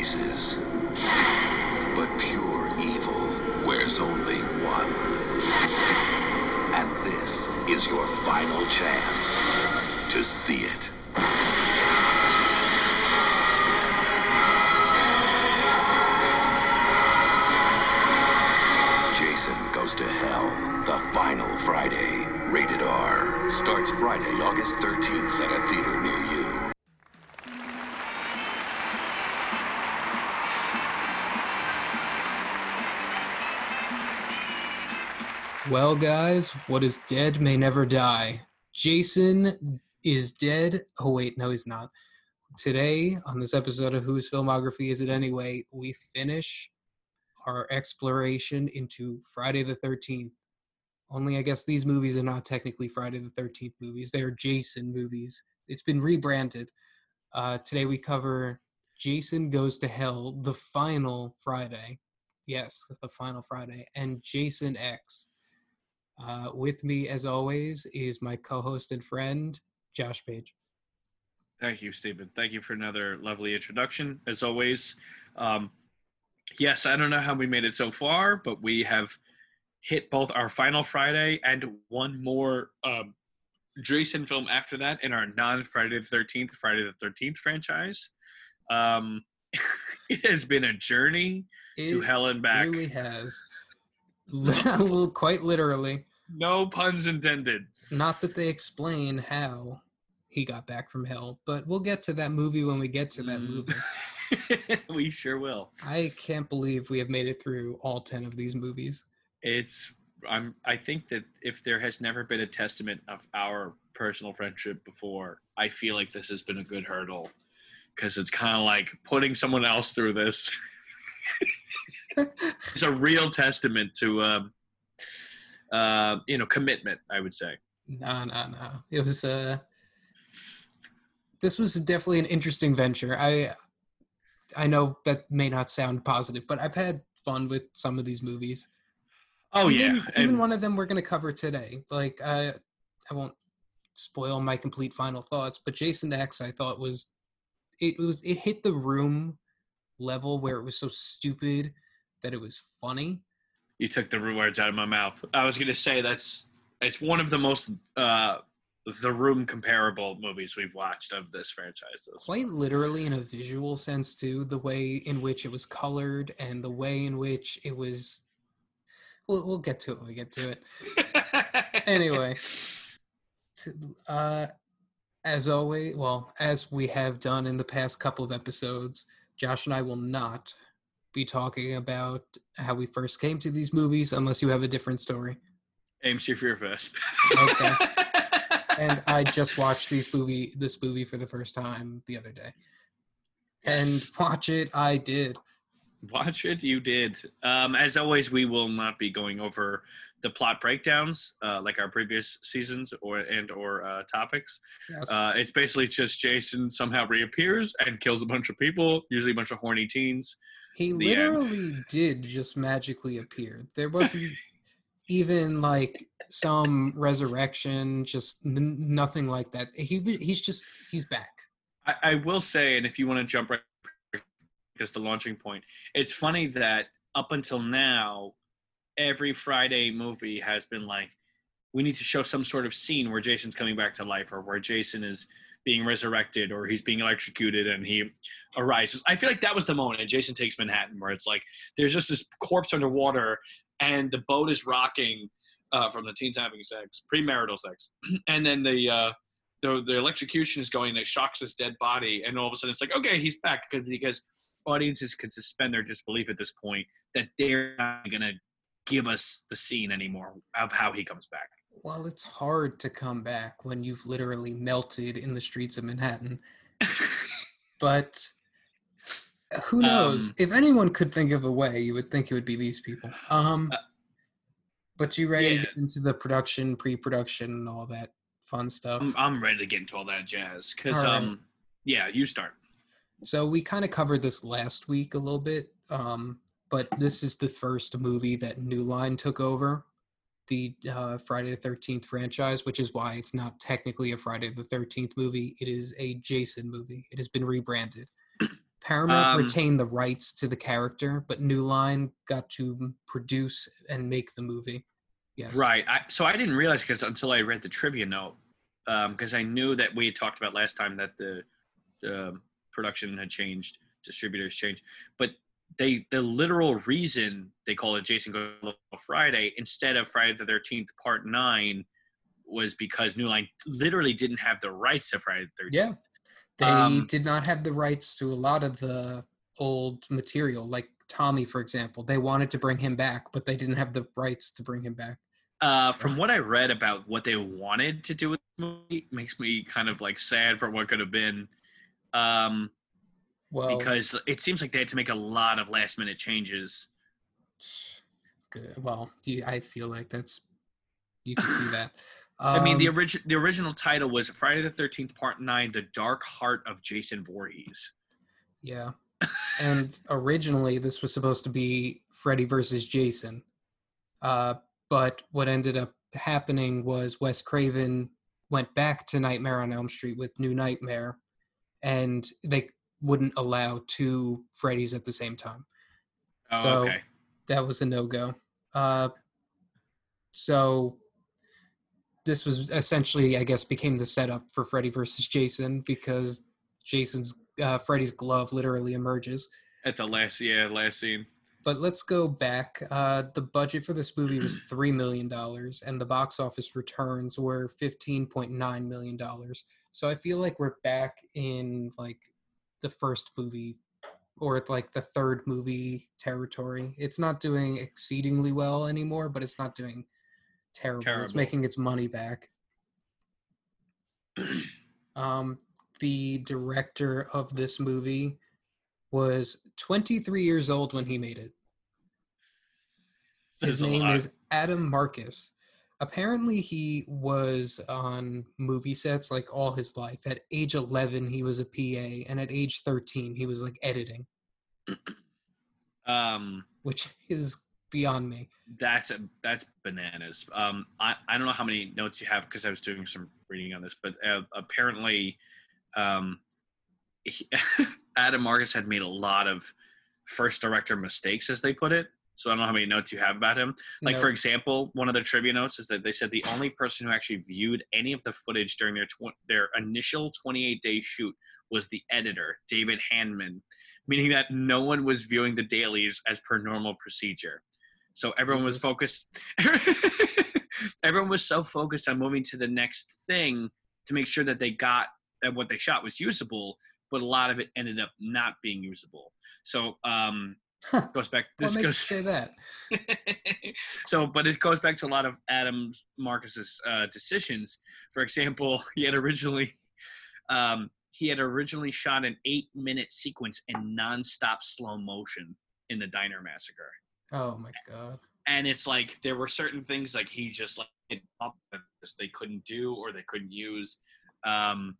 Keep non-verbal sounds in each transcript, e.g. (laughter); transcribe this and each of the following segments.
faces. But pure evil wears only one. And this is your final chance to see it. Well, guys, what is dead may never die. Jason is dead. Oh, wait, no, he's not. Today, on this episode of Whose Filmography Is It Anyway, we finish our exploration into Friday the 13th. Only, I guess, these movies are not technically Friday the 13th movies, they are Jason movies. It's been rebranded. Uh, today, we cover Jason Goes to Hell, the final Friday. Yes, the final Friday, and Jason X. Uh, with me, as always, is my co-host and friend, Josh Page. Thank you, Stephen. Thank you for another lovely introduction. As always, um, yes, I don't know how we made it so far, but we have hit both our final Friday and one more um, Jason film after that in our non Friday the 13th, Friday the 13th franchise. Um, (laughs) it has been a journey to It hell and back. really has. (laughs) Quite literally. No puns intended. Not that they explain how he got back from hell, but we'll get to that movie when we get to that Mm. movie. (laughs) we sure will. I can't believe we have made it through all 10 of these movies. it's i'm i think that if there has never been a testament of our personal friendship before i feel like this has been a good hurdle because it's kind of like putting someone else through this (laughs) it's a real testament to um uh you know commitment i would say No, no, no. It was uh this was definitely an interesting venture. I I know that may not sound positive, but I've had fun with some of these movies. oh even, yeah even and one of them we're going to cover today. Like I I won't spoil my complete final thoughts, but Jason X I thought was it was it hit the room level where it was so stupid that it was funny. You took the words out of my mouth. I was gonna say that's it's one of the most uh the room comparable movies we've watched of this franchise. Quite literally in a visual sense too the way in which it was colored and the way in which it was we'll, we'll get to it when we get to it. (laughs) Anyway to, uh as always well as we have done in the past couple of episodes josh and i will not be talking about how we first came to these movies unless you have a different story AMC Fear Fest. Okay. (laughs) and I just watched these movie this movie for the first time the other day. Yes. And watch it, I did. Watch it, you did. Um, as always, we will not be going over the plot breakdowns uh, like our previous seasons or and or uh, topics. Yes. Uh, it's basically just Jason somehow reappears and kills a bunch of people, usually a bunch of horny teens. He literally did just magically appear. There wasn't (laughs) even like some resurrection, just n- nothing like that. He he's just he's back. I, I will say, and if you want to jump right, just the launching point, it's funny that up until now, every Friday movie has been like, we need to show some sort of scene where Jason's coming back to life, or where Jason is being resurrected, or he's being electrocuted and he arises. I feel like that was the moment in Jason Takes Manhattan where it's like there's just this corpse underwater and the boat is rocking uh, from the teens having sex, premarital sex, (clears throat) and then the uh, the the electrocution is going that shocks his dead body, and all of a sudden it's like, okay, he's back because because audiences can suspend their disbelief at this point that they're not gonna give us the scene anymore of how he comes back. Well, it's hard to come back when you've literally melted in the streets of Manhattan. but who knows? Um, if anyone could think of a way, you would think it would be these people. Um, Uh, but you ready yeah. to get into the production, pre-production, and all that fun stuff? I'm, I'm ready to get into all that jazz because All right. um yeah, you start. So we kind of covered this last week a little bit, um, but this is the first movie that New Line took over the uh, Friday the Thirteenth franchise, which is why it's not technically a Friday the Thirteenth movie. It is a Jason movie. It has been rebranded. (clears throat) Paramount Um, retained the rights to the character, but New Line got to produce and make the movie. Yes. Right. I, so I didn't realize because until I read the trivia note, because I knew that we had talked about last time that the, the production had changed, distributors changed, but they the literal reason they call it Jason Goes to Friday instead of Friday the Thirteenth Part Nine was because New Line literally didn't have the rights to Friday the Thirteenth. Yeah. They Um, did not have the rights to a lot of the old material, like Tommy, for example. They wanted to bring him back, but they didn't have the rights to bring him back. Uh, from what I read about what they wanted to do with the movie, makes me kind of like sad for what could have been. Um, Well, because it seems like they had to make a lot of last minute changes. good. Well, you, I feel like that's you can see that. (laughs) I mean, the Um, original the original title was Friday the Thirteenth Part Nine: The Dark Heart of Jason Voorhees. Yeah. (laughs) And originally, this was supposed to be Freddy versus Jason. Uh, but what ended up happening was Wes Craven went back to Nightmare on Elm Street with New Nightmare, and they wouldn't allow two Freddys at the same time. Oh, So- okay. That was a no go. Uh, so this was essentially, I guess, became the setup for Freddy versus Jason because Jason's uh, Freddy's glove literally emerges. At the last, yeah, last scene. But let's go back. Uh, the budget for this movie was three million dollars, and the box office returns were fifteen point nine million dollars. So I feel like we're back in like the first movie or like the third movie territory. It's not doing exceedingly well anymore, but it's not doing terrible. It's making its money back. (clears throat) Um, the director of this movie was 23 years old when he made it. His name is Adam Marcus. Apparently, he was on movie sets like all his life. At age 11, he was a PA, and at age 13, he was like editing, (clears throat) um, which (laughs) is beyond me. that's a, that's bananas. Um, I, I don't know how many notes you have because I was doing some reading on this, but uh, apparently, um, he, (laughs) Adam Marcus had made a lot of first director mistakes, as they put it. So I don't know how many notes you have about him. Like No- for example, one of the trivia notes is that they said the only person who actually viewed any of the footage during their tw- their initial 28 day shoot was the editor, David Handman, meaning that no one was viewing the dailies as per normal procedure. So everyone was focused. (laughs) everyone was so focused on moving to the next thing to make sure that they got that what they shot was usable, but a lot of it ended up not being usable. So um, Huh. goes back. what This makes you say that? (laughs) so, but it goes back to a lot of Adams Marcus's uh, decisions. For example, (laughs) he had originally um, he had originally shot an eight-minute sequence in nonstop slow motion in the Diner Massacre, Oh my god. and it's like there were certain things like he just like it up that they couldn't do or they couldn't use, um,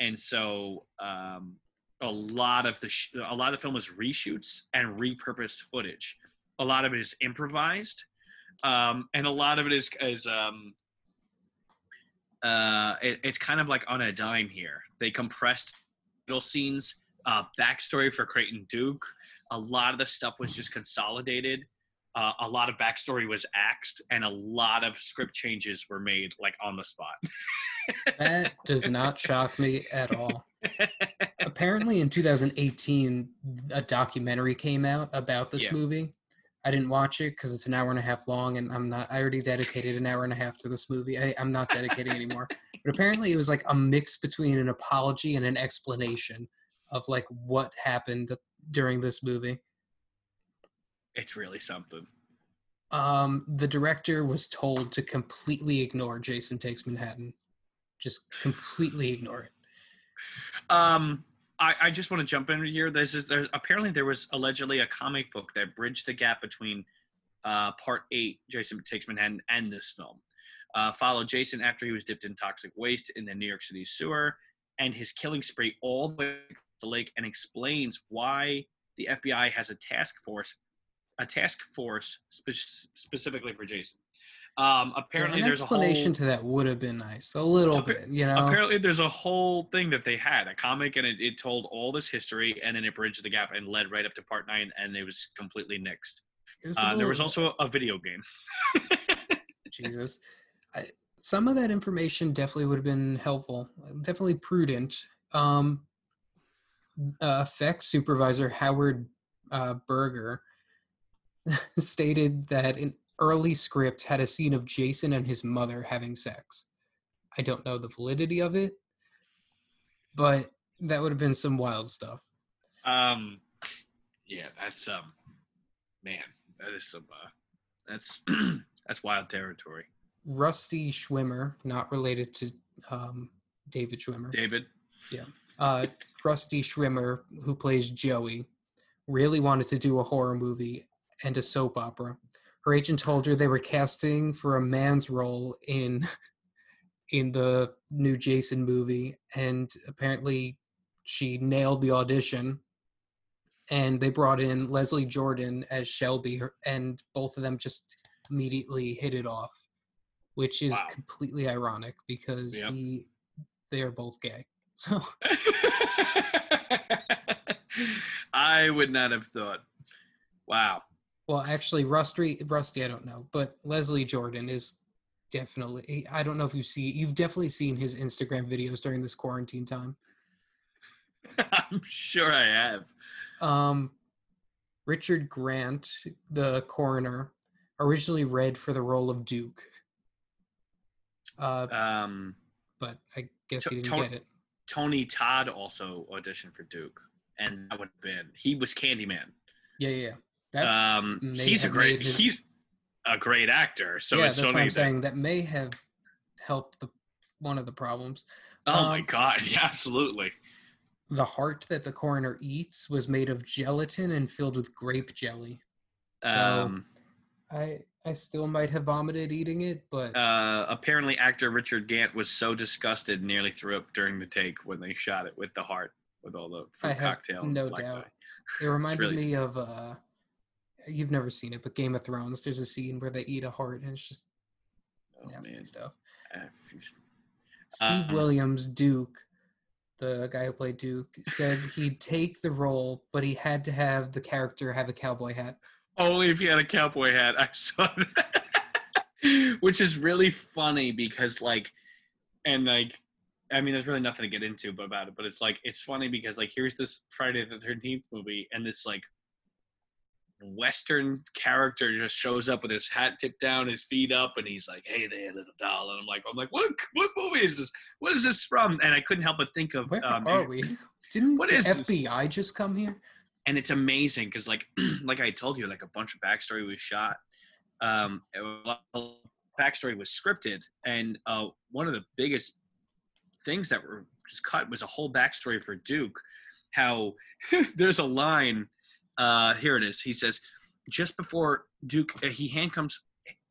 and so um, a lot of the sh- a lot of the film was reshoots and repurposed footage. A lot of it is improvised, um, and a lot of it is is um, uh, it, it's kind of like on a dime here. They compressed little scenes, uh, backstory for Creighton Duke. A lot of the stuff was just consolidated. Uh, a lot of backstory was axed, and a lot of script changes were made like on the spot. That does not shock me at all. (laughs) Apparently, in 2018, a documentary came out about this Yeah. movie. I didn't watch it because it's an hour and a half long, and I'm not. I already dedicated an hour and a half to this movie. I, I'm not dedicating anymore. But apparently, it was like a mix between an apology and an explanation of like what happened during this movie. it's really something. Um, the director was told to completely ignore Jason Takes Manhattan, just completely ignore it. Um, I, I just want to jump in here. This is there. Apparently, there was allegedly a comic book that bridged the gap between uh, Part Eight, Jason Takes Manhattan, and this film. Uh, followed Jason after he was dipped in toxic waste in the New York City sewer, and his killing spree all the way to the lake, and explains why the FBI has a task force, a task force spe- specifically for Jason. Um, Yeah, apparently, an there's a explanation whole to that would have been nice, a little bit, you know. apparently there's a whole thing that they had a comic and it, it told all this history and then it bridged the gap and led right up to part nine and it was completely nixed. Was Uh, there was also a video game. (laughs) Jesus. I, some of that information definitely would have been helpful, definitely prudent. Um, uh, effects supervisor Howard uh, Berger (laughs) stated that an early script had a scene of Jason and his mother having sex. I don't know the validity of it, but that would have been some wild stuff. Um, yeah, that's um, man, that is some uh, that's (clears throat) that's wild territory. Rusty Schwimmer, not related to um, David Schwimmer. David, Yeah. uh, Rusty Schwimmer, who plays Joey, really wanted to do a horror movie and a soap opera. Her agent told her they were casting for a man's role in in the new Jason movie, and apparently she nailed the audition. And they brought in Leslie Jordan as Shelby, and both of them just immediately hit it off, which is Wow. completely ironic because Yep. he they are both gay. (laughs) So (laughs) I would not have thought. Wow. Well, actually, Rusty, Rusty, I don't know, but Leslie Jordan is definitely. I don't know if you see, you've definitely seen his Instagram videos during this quarantine time. (laughs) I'm sure I have. Um, Richard Gant, the coroner, originally read for the role of Duke, uh, Um, but I guess To- he didn't to- get it. Tony Todd also auditioned for Duke, and that would have been he was Candyman. Yeah, yeah, yeah. That, Um, he's a great his- he's a great actor. So yeah, it's that's what. I'm that- saying. That may have helped the one of the problems. oh my Um, god, (laughs) yeah, absolutely. The heart that the coroner eats was made of gelatin and filled with grape jelly. So- Um, I I still might have vomited eating it, but uh, apparently, actor Richard Gant was so disgusted, nearly threw up during the take when they shot it with the heart, with all the I cocktail. no doubt. dye. it (laughs) reminded really- me of uh you've never seen it, but Game of Thrones. There's a scene where they eat a heart, and it's just Oh nasty man, stuff. Uh, you- Steve Um, Williams, Duke, the guy who played Duke, said he'd take the role, but he had to have the character have a cowboy hat. Only if he had a cowboy hat. I saw that. (laughs) Which is really funny because like and like I mean there's really nothing to get into about it, but it's like it's funny because like here's this Friday the thirteenth movie and this like Western character just shows up with his hat tipped down, his feet up, and he's like, "Hey there, little doll," and I'm like, "I'm like, what? What movie is this? What is this from?" And I couldn't help but think of Where um, are we? (laughs) Didn't what the is this? FBI just come here? and it's amazing because like (clears throat) like i told you like a bunch of backstory was shot um a backstory was scripted and uh one of the biggest things that were just cut was a whole backstory for duke how (laughs) there's a line uh here it is. He says just before duke uh, he handcuffs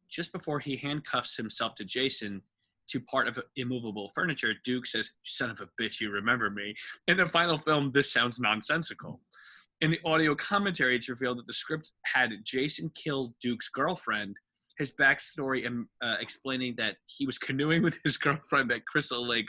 just before he handcuffs himself to jason to part of immovable furniture duke says son of a bitch you remember me. In the final film this sounds nonsensical. In the audio commentary, it's revealed that the script had Jason kill Duke's girlfriend. His backstory um, uh, explaining that he was canoeing with his (laughs) girlfriend at Crystal Lake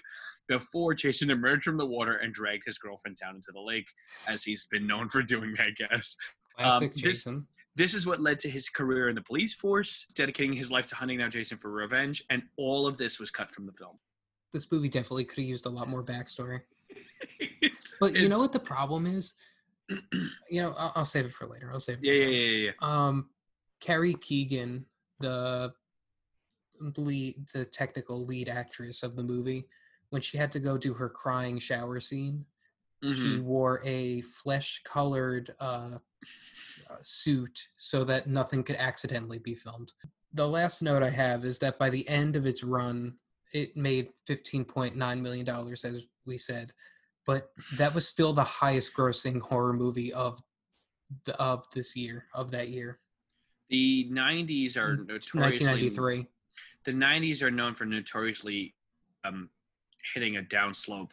before Jason emerged from the water and dragged his girlfriend down into the lake, as he's been known for doing, I guess. Classic this- Jason. This is what led to his career in the police force, dedicating his life to hunting down Jason for revenge, and all of this was cut from the film. This movie definitely could have used a lot more backstory. (laughs) But you know what the problem is? (clears throat) you know, I'll, I'll save it for later. I'll save it. Yeah, yeah, yeah, yeah. yeah. Um, Kari Keegan, the lead, the technical lead actress of the movie, when she had to go do her crying shower scene, she Mhm. wore a flesh-colored uh, uh, suit so that nothing could accidentally be filmed. The last note I have is that by the end of its run, it made $15.9 million, as we said, but that was still the highest grossing horror movie of the, of this year, of that year, The '90s are notoriously 1993. the 90s are known for notoriously um, hitting a downslope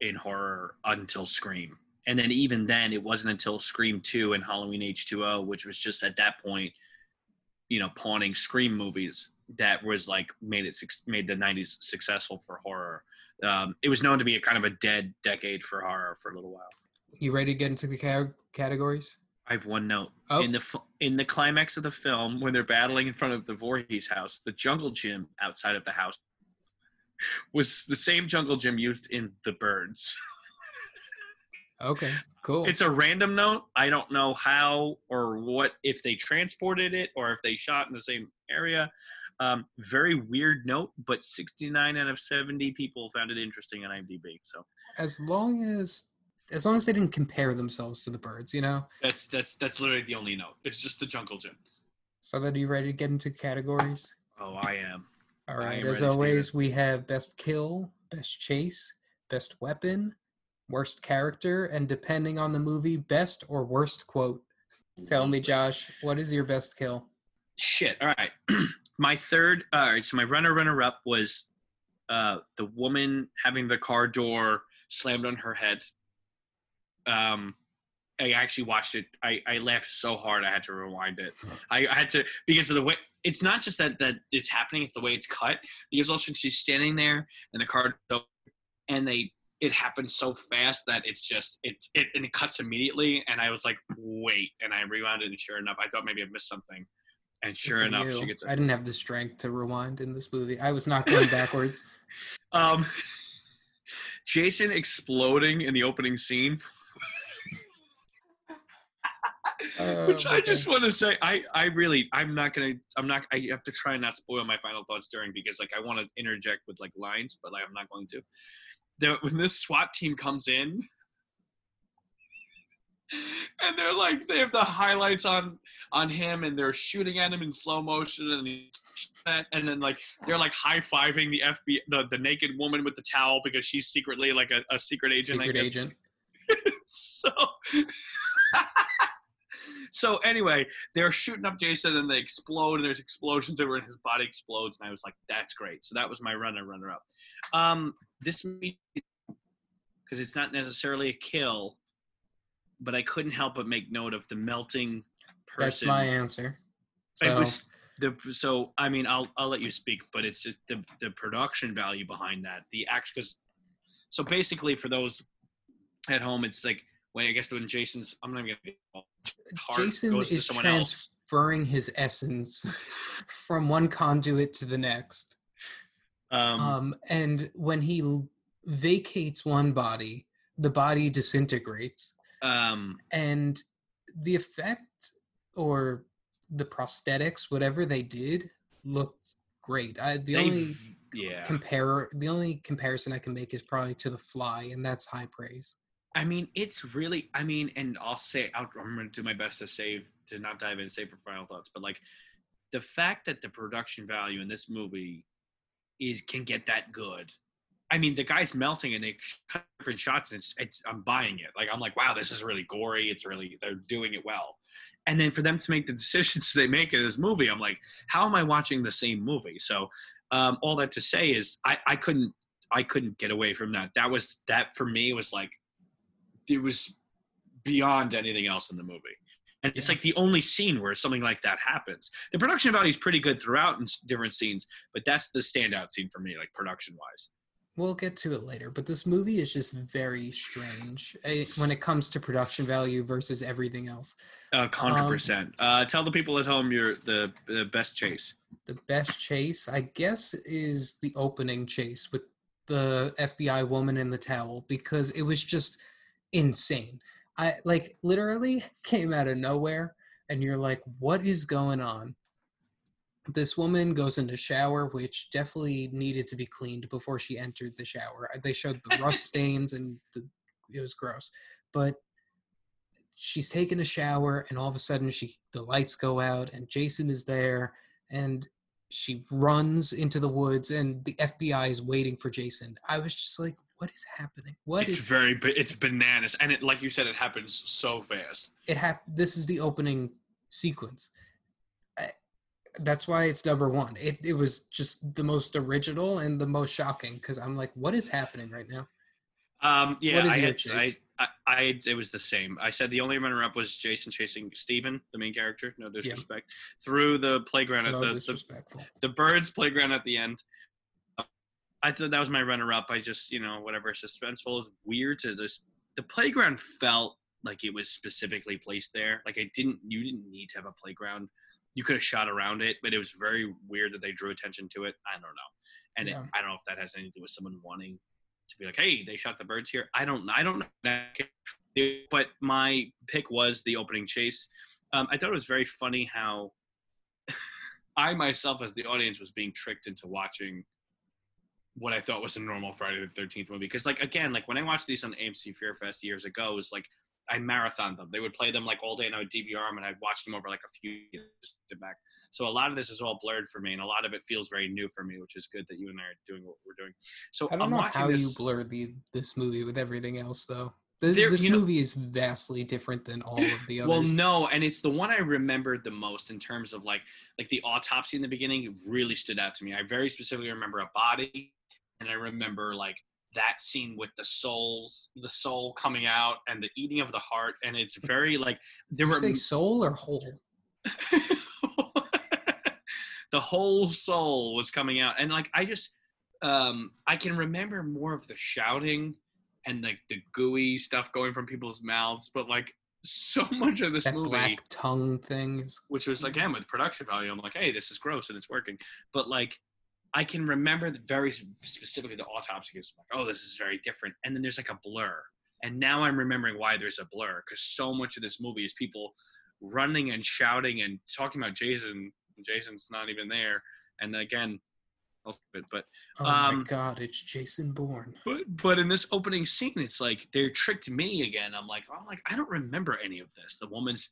in horror until Scream. And then even then, it wasn't until Scream 2 and Halloween H2O, which was just at that point, you know, pawning Scream movies, that was like made it made the 90s successful for horror. Um, it was known to be a kind of a dead decade for horror for a little while. You ready to get into the ca- categories? I have one note. Oh. In the in the climax of the film, when they're battling in front of the Voorhees house, the jungle gym outside of the house was the same jungle gym used in The Birds. Okay, cool. It's a random note. I don't know how or what if they transported it or if they shot in the same area. Um, very weird note, but 69 out of 70 people found it interesting on IMDb. So as long as as long as they didn't compare themselves to the birds, you know. that's that's that's literally the only note. It's just the jungle gym. So then, are you ready to get into categories? Oh, I am. All right. As ready, always, we have best kill, best chase, best weapon, worst character, and depending on the movie, best or worst quote. Tell me, Josh, what is your best kill? Shit. All right. (clears throat) my third. All right. So my runner runner up was uh, the woman having the car door slammed on her head. Um, I actually watched it. I, I laughed so hard I had to rewind it. (laughs) I, I had to because of the way it's not just that that it's happening; it's the way it's cut. Because also she's standing there and the car door, and they it happens so fast that it's just it's it and it cuts immediately. And I was like, wait, and I rewound it, and sure enough, I thought maybe I missed something. And sure enough, you. she gets. I didn't have the strength to rewind in this movie. I was not going backwards. (laughs) Um, Jason exploding in the opening scene, Uh, which I okay. just want to say, I, I really, I'm not gonna, I'm not, I have to try and not spoil my final thoughts during because like I want to interject with like lines, but like I'm not going to. The, when this SWAT team comes in, (laughs) and they're like, they have the highlights on on him, and they're shooting at him in slow motion, and he, and then like they're like high fiving the FBI, the, the naked woman with the towel because she's secretly like a, a secret agent. Secret agent. (laughs) so (laughs) so anyway they're shooting up jason and they explode and there's explosions everywhere and his body explodes and i was like that's great so that was my runner runner up um this because it's not necessarily a kill but i couldn't help but make note of the melting That's person my answer. it So, was the so I mean I'll I'll let you speak, but it's just the the production value behind that. The act because so basically for those at home, it's like when I guess when Jason's I'm not even gonna Jason is someone else. transferring his essence (laughs) from one conduit to the next. Um, Um, and when he vacates one body, the body disintegrates, um, and the effect or the prosthetics, whatever they did, looked great. I, the only yeah. compare, the only comparison I can make is probably to The Fly, and that's high praise. I mean, it's really. I mean, and I'll say I'll, I'm going to do my best to save to not dive in save for final thoughts. But like, the fact that the production value in this movie is can get that good. I mean, the guy's melting and they cut different shots, and it's, it's I'm buying it. Like I'm like, wow, this is really gory. It's really they're doing it well. And then for them to make the (laughs) decisions they make in this movie, I'm like, how am I watching the same movie? So um, all that to say is, I, I couldn't I couldn't get away from that. That was that for me was like it was beyond anything else in the movie. And it's like the only scene where something like that happens. The production value is pretty good throughout in different scenes, but that's the standout scene for me, like production wise. We'll get to it later, but this movie is just very strange eh, when it comes to production value versus everything else. Uh, hundred Um, percent. Uh, tell the people at home you're the the best chase. The best chase, I guess, is the opening chase with the FBI woman in the towel because it was just insane. I like literally (laughs) came out of nowhere, and you're like, what is going on? This woman goes into shower, which definitely needed to be cleaned before she entered the shower. Uh, they showed the rust (laughs) stains, and the, it was gross. But she's taking a shower, and all of a sudden, she the lights go out, and Jason is there, and she runs into the woods, and the FBI is waiting for Jason. I was just like, what is happening? What it's is very it's bananas, and it like you said, it happens so fast. it hap- this is the opening sequence I, that's why it's number one it, it was just the most original and the most shocking because i'm like what is happening right now Um, yeah, What is I, had, I. I I it was the same. I said the only runner up was Jason chasing Steven, the main character. No disrespect. Through the playground So at the, the the birds playground at the end. I thought that was my runner up. I just you know whatever suspenseful is weird to just the playground felt like it was specifically placed there. Like I didn't you didn't need to have a playground. You could have shot around it, but it was very weird that they drew attention to it. I don't know, and it, I don't know if that has anything to do with someone wanting to be like, hey, they shot the birds here. I don't I don't know. But my pick was the opening chase. Um, I thought it was very funny how (laughs) I myself, as the audience, was being tricked into watching what I thought was a normal Friday the Thirteenth movie. Because, like, again, like when I watched these on AMC Fear Fest years ago, it was like I marathoned them. They would play them like all day, and I would DVR them, and I'd watch them over like a few years back. So a lot of this is all blurred for me, and a lot of it feels very new for me, which is good that you and I are doing what we're doing. So I don't am know how this. you blur the this movie with everything else though. This, There- this you know- movie is vastly different than all of the (laughs) others. Well, no, and it's the one I remembered the most in terms of like like the autopsy in the beginning really stood out to me. I very specifically remember a body, and I remember like that scene with the souls, the soul coming out, and the eating of the heart, and it's (laughs) very like there Did were you say soul or whole? (laughs) the whole soul was coming out, and like I just um I can remember more of the shouting and like the gooey stuff going from people's mouths, but like so (laughs) much of this That movie black tongue thing. is- which was again with production value. I'm like, hey, this is gross and it's working. But like, I can remember the very specifically the autopsy case. Like, oh, this is very different. And then there's like a blur. And now I'm remembering why there's a blur because so much of this movie is people running and shouting and talking about Jason. Jason's not even there. And again, I'll skip it. But Oh my Um, god, it's Jason Bourne. but but in this opening scene, it's like they tricked me again. I'm like, I'm like, I don't remember any of this. The woman's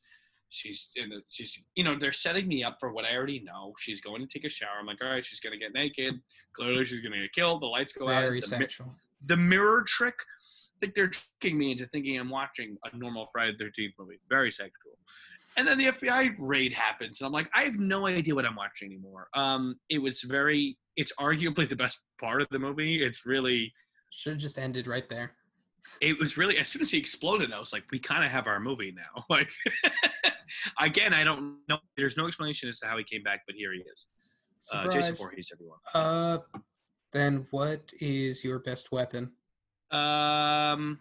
she's in the, she's you know they're setting me up for what I already know. She's going to take a shower. I'm like, all right, she's gonna get naked. Clearly, she's gonna get killed. The lights go out. Very The, mi- sexual. the mirror trick. Like they're tricking me into thinking I'm watching a normal Friday the Thirteenth movie. Very sexual. And then the FBI raid happens, and I'm like, I have no idea what I'm watching anymore. Um, it was very. It's arguably the best part of the movie. It's really Should have just ended right there. It was really as soon as he exploded i was like we kind of have our movie now. (laughs) Like again i don't know there's no explanation as to how he came back but here he is. Uh, jason Voorhees, everyone. Uh, then what is your best weapon? um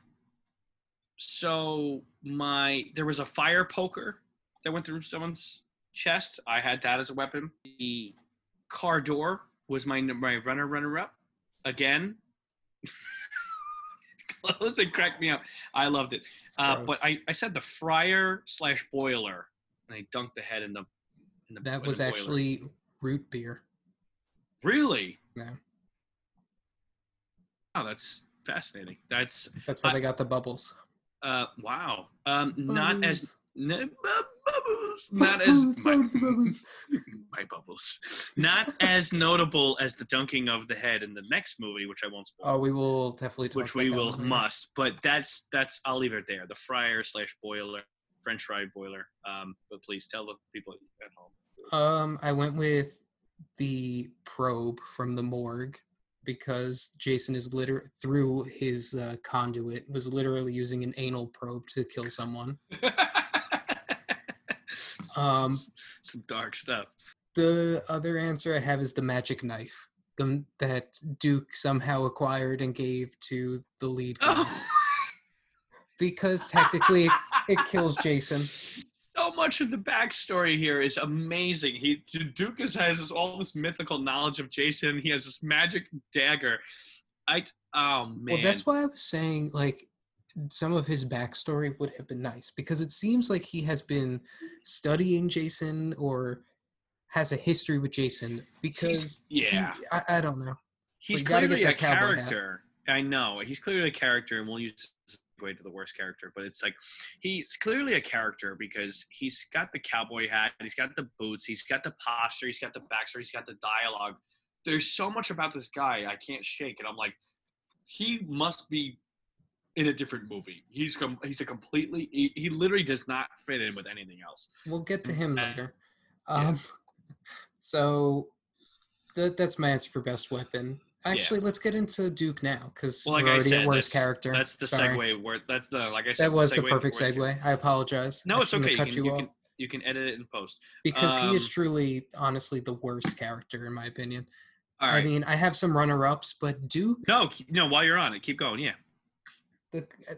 so my there was a fire poker that went through someone's chest. I had that as a weapon. The car door was my my runner runner up again (laughs) (laughs) and cracked me up i loved it Uh, but I, I said the fryer slash boiler, and I dunked the head in the. In the that the was boiler. actually root beer. really. No, Oh, that's fascinating. That's that's how I- they got the bubbles. uh wow. Um, not as Bubbles, (laughs) not as my, (laughs) my bubbles, not as notable as the dunking of the head in the next movie, which I won't spoil. Oh, we will definitely talk which we will one must. But that's that's I'll leave it there. The fryer slash boiler, French fry boiler. Um, but please tell the people at home. Um, I went with the probe from the morgue because Jason is liter through his uh, conduit was literally using an anal probe to kill someone. (laughs) Um, some dark stuff. The other answer I have is the magic knife, the that Duke somehow acquired and gave to the lead. Oh. (laughs) because technically it, it kills Jason. So much of the backstory here is amazing. He Duke has this, all this mythical knowledge of Jason. He has this magic dagger. I oh man. Well, that's why I was saying like some of his backstory would have been nice because it seems like he has been mm-hmm. studying Jason or has a history with Jason because he- yeah. I, I don't know. He's you gotta get clearly a cowboy hat. character. I know he's clearly a character, and we'll use way to the worst character. But it's like he's clearly a character because he's got the cowboy hat, he's got the boots, he's got the posture, he's got the backstory, he's got the dialogue. There's so much about this guy I can't shake, and I'm like, he must be in a different movie. He's com- he's a completely he, he literally does not fit in with anything else. We'll get to him Uh, later. yeah. Um, (laughs) so that that's my answer for best weapon. Actually, let's get into Duke now because Well, like we're I already said, at worst that's, character. That's the Sorry. segue. Where that's the like I said. That was the segue perfect segue. worst I apologize. No, I it's okay. have You can, you, you can you can edit it in post. because he is um, truly, honestly, the worst character in my opinion. I mean, I have some runner-ups, but Duke, no, no. While you're on it, keep going. Yeah. The, uh,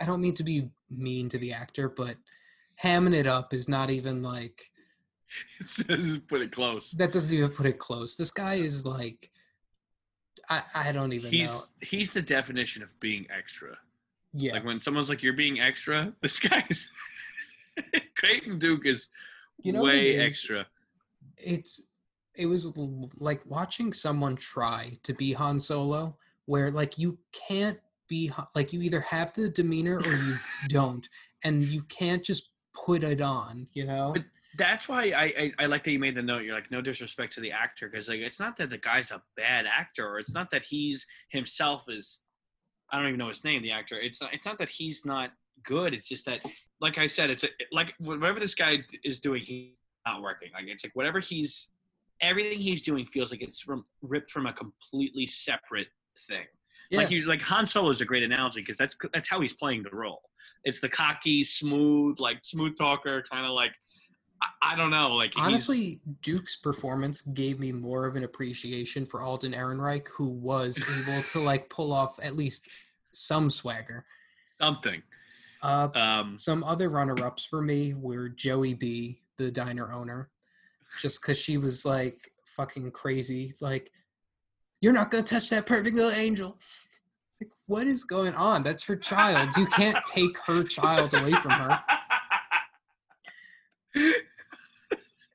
I don't mean to be mean to the actor, but hamming it up is not even like (laughs) It says put it close. that. Doesn't even put it close. This guy is like, I I don't even He's know. he's the definition of being extra. Yeah, Like when someone's like, "You're being extra," (laughs) this guy, Creighton (laughs) Duke is You know way is? extra. it's it was like watching someone try to be Han Solo, where like you can't be like you either have the demeanor or you (laughs) don't, and you can't just put it on. You know? But That's why I, I I like that you made the note. You're like, no disrespect to the actor, because like it's not that the guy's a bad actor, or it's not that he's himself is. I don't even know his name, the actor. It's not. It's not that he's not good. It's just that, like I said, it's a, like whatever this guy is doing, he's not working. Like it's like whatever he's, everything he's doing feels like it's from ripped from a completely separate thing. Yeah. Like you, like Han Solo is a great analogy because that's that's how he's playing the role. It's the cocky, smooth, like smooth talker, kind of like I, I don't know, like Honestly, Duke's performance gave me more of an appreciation for Alden Ehrenreich, who was able to like pull off at least some swagger. something. Uh, Um, some other runner-ups for me were Joey B, the diner owner, just because she was like fucking crazy. Like, you're not gonna touch that perfect little angel. Like, what is going on? That's her child. You can't take her child away from her.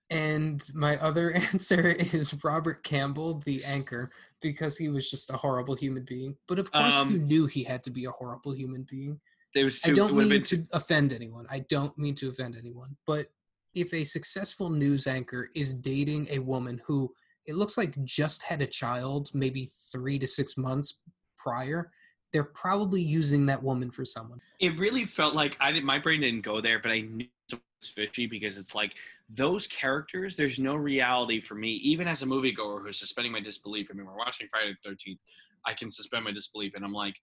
And my other (laughs) answer is Robert Campbell, the anchor, because he was just a horrible human being. But of course, you Um, knew he had to be a horrible human being. There was I don't mean to offend anyone. I don't mean to offend anyone. But if a successful news anchor is dating a woman who it looks like just had a child, maybe three to six months prior, they're probably using that woman for someone. It really felt like I didn't. My brain didn't go there, but I knew it was fishy because it's like those characters. There's no reality for me, even as a moviegoer who's suspending my disbelief. I mean, we're watching Friday the Thirteenth. I can suspend my disbelief, and I'm like,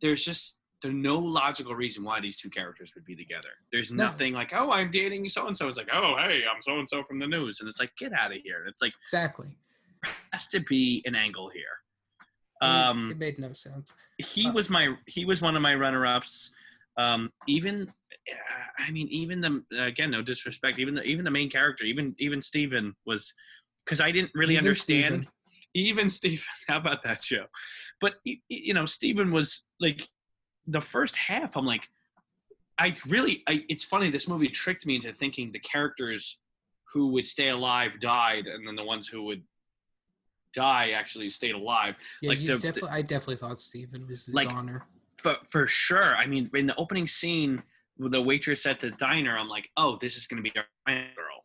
there's just there's no logical reason why these two characters would be together. There's No. nothing like, oh, I'm dating so and so. It's like, oh, hey, I'm so and so from the news, and it's like, get out of here. It's like Exactly. has to be an angle here. It- Um, it made no sense. he Uh, was my he was one of my runner-ups um even uh, i mean even the again no disrespect even the even the main character even even steven was because i didn't really Even understand Steven. (laughs) even steven how about that show but you know steven was like the first half i'm like i really I, it's funny this movie tricked me into thinking the characters who would stay alive died and then the ones who would die actually stayed alive Yeah, like you the- the- I definitely thought Steven was the Like, goner. for for sure. I mean, in the opening scene with the waitress at the diner, I'm like, oh, this is gonna be our girl.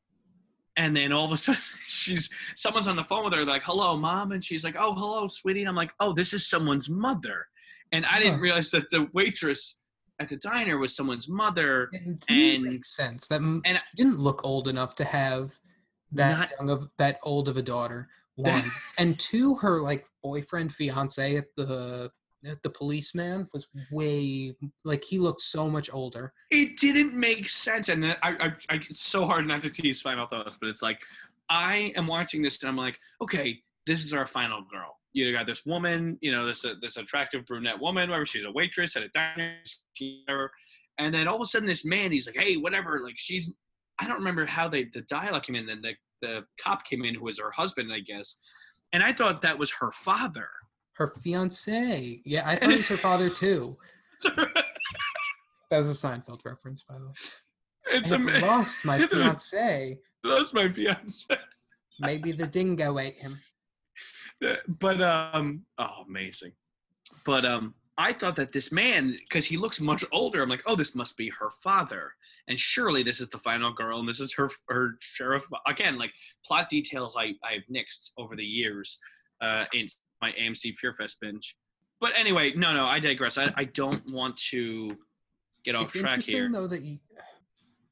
And then all of a sudden, (laughs) she's someone's on the phone with her, like, hello, mom, and she's like, oh, hello, sweetie. And I'm like, oh, this is someone's mother. And I didn't realize that the waitress at the diner was someone's mother. It didn't and- make sense. That and- she didn't look old enough to have that Not- young of that old of a daughter. One and two, her like boyfriend, fiance at the at the policeman was way like he looked so much older. it didn't make sense and I, I, I it's so hard not to tease final thoughts but it's like i am watching this and i'm like okay this is our final girl you got this woman you know this uh, this attractive brunette woman whatever she's a waitress at a diner whatever. and then all of a sudden this man he's like hey whatever like she's i don't remember how they the dialogue came in then the, the cop came in who was her husband i guess and i thought that was her father Her fiance, yeah, I thought it was her father too. That was a Seinfeld reference, by the way. it's I lost my (laughs) fiance. that's my fiance Maybe the dingo ate him. But um oh amazing. But um i thought that this man because he looks much older i'm like oh this must be her father. And surely this is the final girl and this is her her sheriff again like plot details i i've nixed over the years uh in my amc fear fest binge. But anyway no no i digress. I, I don't want to get off It's track interesting here. though that you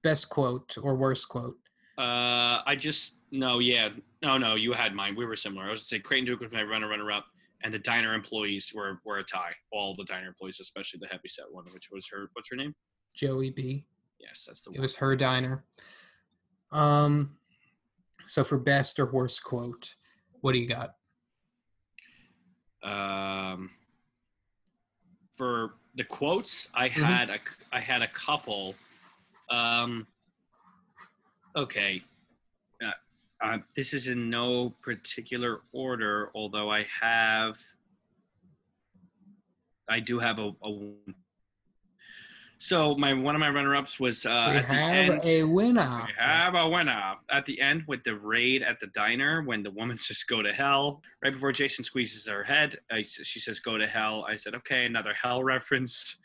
best quote or worst quote. Uh, I just no, yeah, no, no. You had mine. We were similar. I was to say Creighton Duke was my runner, runner up, and the diner employees were were a tie. All the diner employees, especially the heavy set one, which was her. What's her name? Joey B. Yes, that's the one. It one. was her diner. Um, so for best or worst quote, what do you got? um, for the quotes i Mhm. had a i had a couple um okay uh, uh, this is in no particular order although i have i do have a, a so my one of my runner-ups was uh we at the have end a winner. we have a winner at the end with the raid at the diner when the woman (laughs) says "Go to hell." Right before Jason squeezes her head, I, she says "Go to hell." I said, "Okay, another hell reference."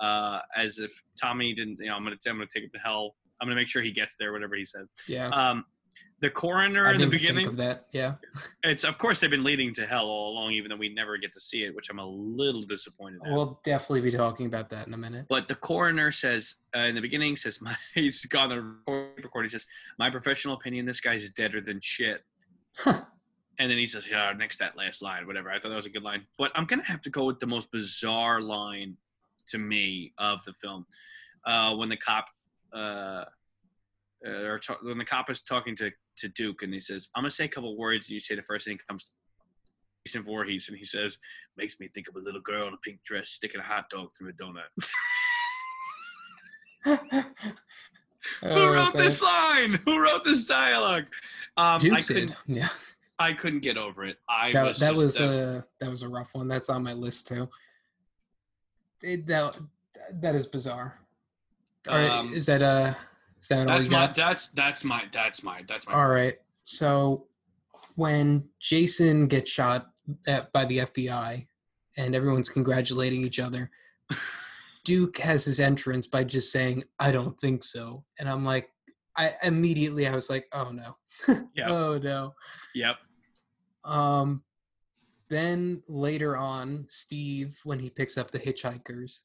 Uh, as if Tommy didn't, you know, I'm gonna, I'm gonna take him to hell. I'm gonna make sure he gets there, whatever he said. Yeah, Um, the coroner I in the beginning, of that. Yeah, it's of course they've been leading to hell all along, even though we never get to see it, which I'm a little disappointed. at. we'll definitely be talking about that in a minute. But the coroner says uh, in the beginning says my (laughs) he's gone the record. He says my professional opinion, this guy's deader than shit. and then he says, yeah, next that last line, whatever. I thought that was a good line. But I'm gonna have to go with the most bizarre line to me of the film uh, when the cop. Uh, uh, or ta- when the cop is talking to, to Duke and he says, I'm gonna say a couple words and you say the first thing comes Jason Voorhees and he says, makes me think of a little girl in a pink dress sticking a hot dog through a donut. (laughs) Who wrote this line? Who wrote this dialogue? Um, I Duke couldn't. did. Yeah, I couldn't get over it. I that, was. that just- was that was- a that was a rough one. That's on my list too. It, that that is bizarre. All right, um, is that uh is that that's my. got? That's that's my. That's my. That's my. All right. So when Jason gets shot at, by the FBI and everyone's congratulating each other, (laughs) Duke has his entrance by just saying, "I don't think so," and I'm like, I immediately I was like, "Oh no, (laughs) Yep. oh no." Yep. Um, then later on, Steve, when he picks up the hitchhikers,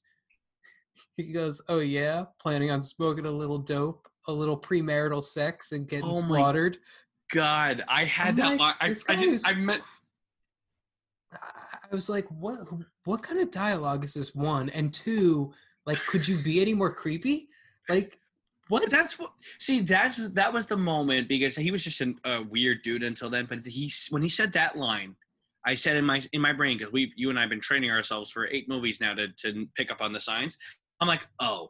he goes, "Oh yeah, planning on smoking a little dope, a little premarital sex, and getting Oh slaughtered." God, I had I'm that. like. I, I is- I meant. I I was like, "What? What kind of dialogue is this?" One and two, like, could you be any more creepy? Like, what? That's what. See, that's that was the moment because he was just an, a weird dude until then. But he when he said that line, I said in my in my brain because we you and I've been training ourselves for eight movies now to to pick up on the signs. I'm like, oh,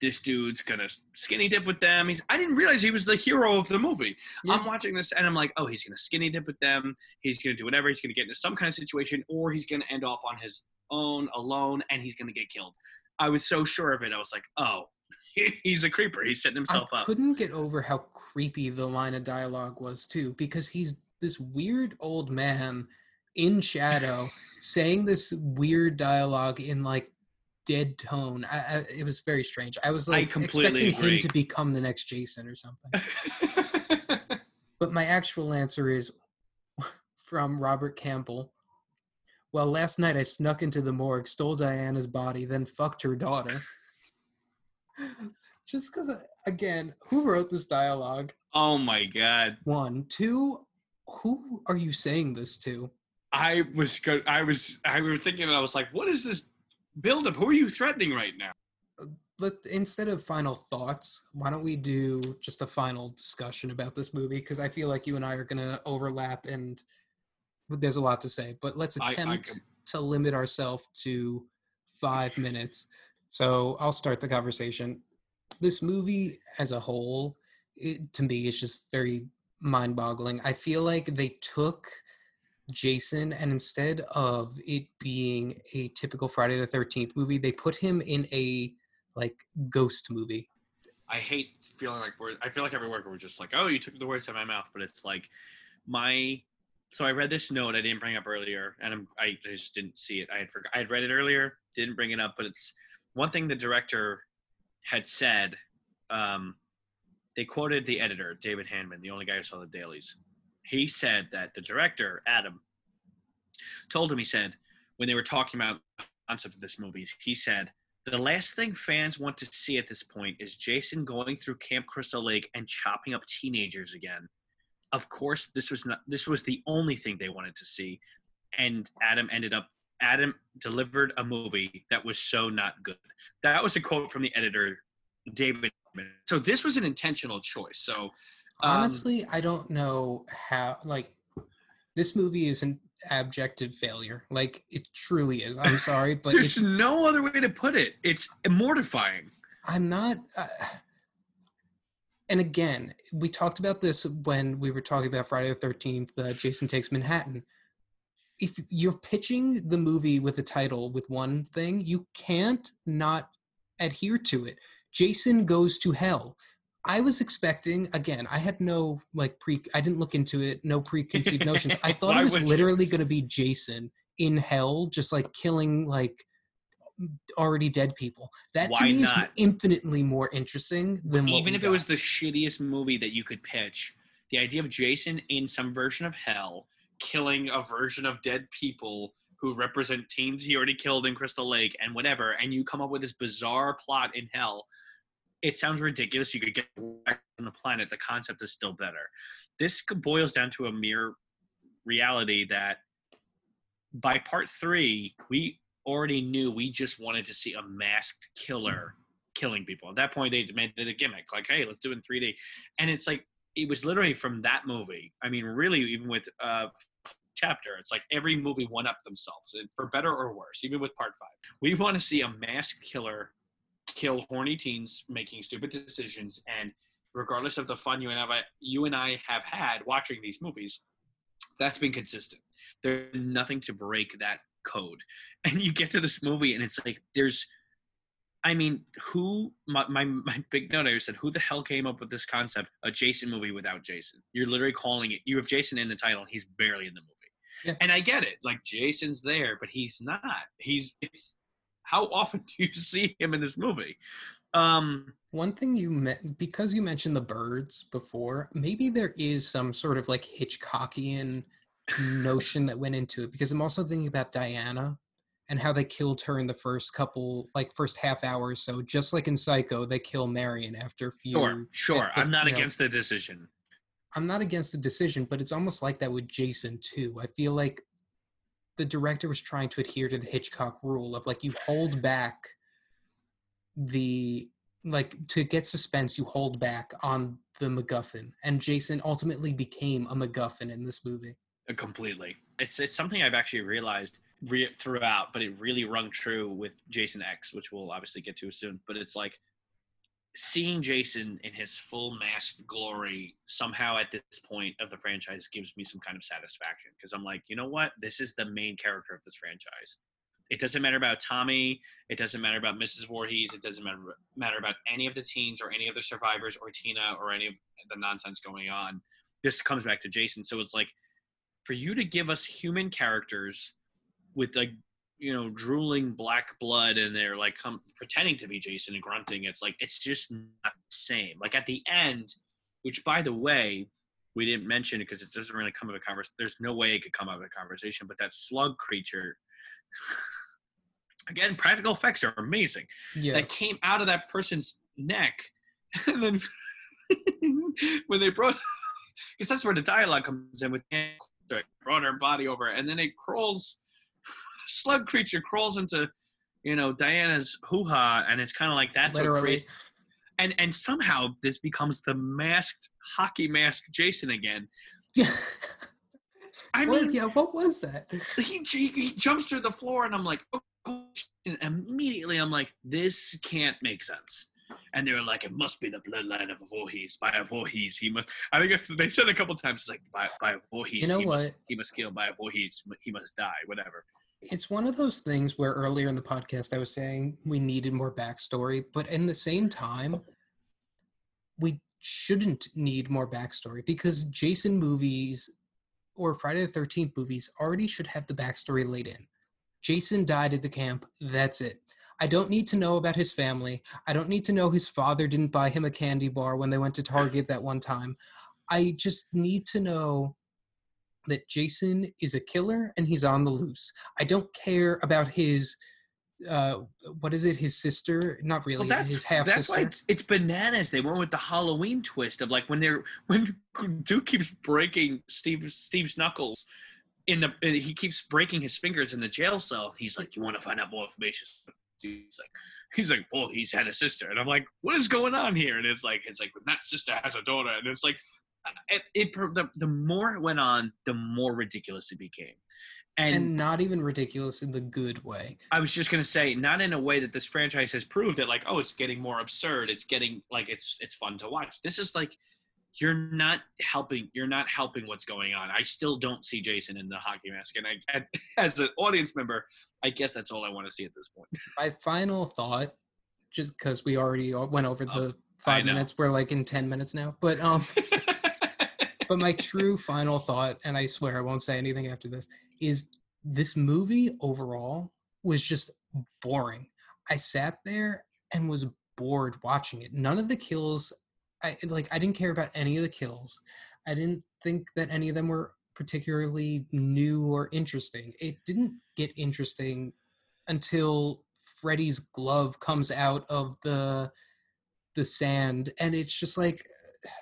this dude's gonna skinny dip with them. He's I didn't realize he was the hero of the movie. Yeah. I'm watching this and I'm like, oh, he's gonna skinny dip with them. He's gonna do whatever. He's gonna get into some kind of situation, or he's gonna end off on his own, alone, and he's gonna get killed. I was so sure of it. I was like, oh, (laughs) he's a creeper. He's setting himself I up. I couldn't get over how creepy the line of dialogue was too, because he's this weird old man in shadow (laughs) saying this weird dialogue in like dead tone. I, I, it was very strange. I was I like completely expecting agree. him to become the next Jason or something. (laughs) But my actual answer is (laughs) from Robert Campbell. Well, last night I snuck into the morgue, stole Diana's body, then fucked her daughter. (laughs) Just because, again, who wrote this dialogue? oh my god. One, two. Who are you saying this to? I was I was I was thinking I was like, what is this buildup? Who are you threatening right now? But instead of final thoughts, why don't we do just a final discussion about this movie? Because I feel like you and I are going to overlap, and there's a lot to say. But let's I- I attempt to limit ourselves to five minutes. So I'll start the conversation. This movie as a whole, it, to me, is just very mind boggling. I feel like they took Jason and instead of it being a typical Friday the 13th movie, they put him in a like ghost movie. I hate feeling like we're. I feel like every word we're just like, oh, you took the words out of my mouth, but it's like my. So I read this note I didn't bring up earlier, and I'm, I just didn't see it. I had forgot. I had read it earlier, didn't bring it up, but it's one thing the director had said. Um, they quoted the editor, David Handman, the only guy who saw the dailies. He said that the director, Adam, told him. He said when they were talking about the concept of this movie, he said the last thing fans want to see at this point is Jason going through Camp Crystal Lake and chopping up teenagers again. Of course, this was not this was the only thing they wanted to see. and Adam ended up Adam delivered a movie that was so not good. That was a quote from the editor, David. So this was an intentional choice. So um, Honestly, I don't know how. Like, this movie is an abjective failure. Like, it truly is. I'm sorry, (laughs) but there's it's, no other way to put it. It's mortifying. I'm not. Uh, and again, we talked about this when we were talking about Friday the 13th, uh, Jason Takes Manhattan. If you're pitching the movie with a title with one thing, you can't not adhere to it. Jason Goes to Hell. I was expecting, again, I had no like pre, I didn't look into it, no preconceived (laughs) notions. I thought Why it was literally going to be Jason in hell, just like killing like already dead people. That to me not? is infinitely more interesting than Even if it was the shittiest movie that you could pitch, the idea of Jason in some version of hell killing a version of dead people who represent teens he already killed in Crystal Lake and whatever, and you come up with this bizarre plot in hell. It sounds ridiculous. You could get back on the planet. The concept is still better. This boils down to a mere reality that by part three, we already knew we just wanted to see a masked killer killing people. At that point, they demanded a gimmick, like, "Hey, let's do it in 3D," and it's like it was literally from that movie. I mean, really, even with uh, chapter, it's like every movie one up themselves, for better or worse. Even with part five, we want to see a masked killer kill horny teens making stupid decisions, and regardless of the fun you and I, you and I have had watching these movies, that's been consistent. There's nothing to break that code. (laughs) And you get to this movie, and it's like there's I mean, who my, my my big note I said, who the hell came up with this concept? A Jason movie without Jason. You're literally calling it. You have Jason in the title, and he's barely in the movie. Yeah. And I get it. Like Jason's there, but he's not. He's it's. How often (laughs) do you see him in this movie? Um, One thing you meant because you mentioned the birds before, maybe there is some sort of like Hitchcockian notion that went into it because I'm also thinking about Diana and how they killed her in the first couple like first half hour or so just like in Psycho they kill Marion after a few sure, sure. the- I'm not you know, against the decision. I'm not against the decision but it's almost like that with Jason too. I feel like the director was trying to adhere to the Hitchcock rule of like you hold back the like to get suspense you hold back on the MacGuffin and Jason ultimately became a MacGuffin in this movie. Uh, completely. It's it's something I've actually realized re- throughout, but it really rung true with Jason X, which we'll obviously get to soon. But it's like seeing Jason in his full masked glory somehow at this point of the franchise gives me some kind of satisfaction because I'm like, you know what? This is the main character of this franchise. It doesn't matter about Tommy. It doesn't matter about Mrs. Voorhees. It doesn't matter matter about any of the teens or any of the survivors or Tina or any of the nonsense going on. This comes back to Jason. So it's like for you to give us human characters with like you know drooling black blood and they're like come pretending to be Jason and grunting it's like it's just not the same like at the end which by the way we didn't mention it because it doesn't really come up a conversation there's no way it could come up a conversation but that slug creature again practical effects are amazing Yeah. that came out of that person's neck (laughs) and then (laughs) when they brought because that's where the dialogue comes in with brought her body over and then it crawls slug creature crawls into you know diana's hoo-ha and it's kind of like that's what Literally. creates and and somehow this becomes the masked hockey mask jason again (laughs) i What- mean yeah, what was that? he, he, he jumps through the floor and i'm like oh, and immediately i'm like this can't make sense and they were like it must be the bloodline of a Voorhees. by a Voorhees, he must i think if they said a couple times it's like by, by a Voorhees, You know he must what? he must kill by a Voorhees, he must die whatever It's one of those things where earlier in the podcast I was saying we needed more backstory, but in the same time, we shouldn't need more backstory because Jason movies or Friday the 13th movies already should have the backstory laid in. Jason died at the camp. That's it. I don't need to know about his family. I don't need to know his father didn't buy him a candy bar when they went to Target that one time. I just need to know that Jason is a killer and he's on the loose. I don't care about his uh what is it his sister not really Well, that's his half sister it's, it's bananas. They went with the Halloween twist of like when they're (laughs) when Duke keeps breaking Steve Steve's knuckles in the and he keeps breaking his fingers in the jail cell. He's like, "You want to find out more information?" He's like, he's like, "Well, he's had a sister," and I'm like, "What is going on here?" And it's like, it's like that sister has a daughter, and it's like, it, it the, the more it went on, the more ridiculous it became. and, And, not even ridiculous in the good way. I was just gonna say, not in a way that this franchise has proved that, like, oh, it's getting more absurd. It's getting like it's it's fun to watch. This is like you're not helping. You're not helping what's going on. I still don't see Jason in the hockey mask, and I, (laughs) as an audience member, I guess that's all I want to see at this point. My final thought, just because we already went over Oh, the five minutes, we're like in ten minutes now. But um, (laughs) but my true final thought, and I swear I won't say anything after this, is this movie overall was just boring. I sat there and was bored watching it. None of the kills, I like. I didn't care about any of the kills. I didn't think that any of them were particularly new or interesting. It didn't get interesting until Freddy's glove comes out of the the sand, and it's just like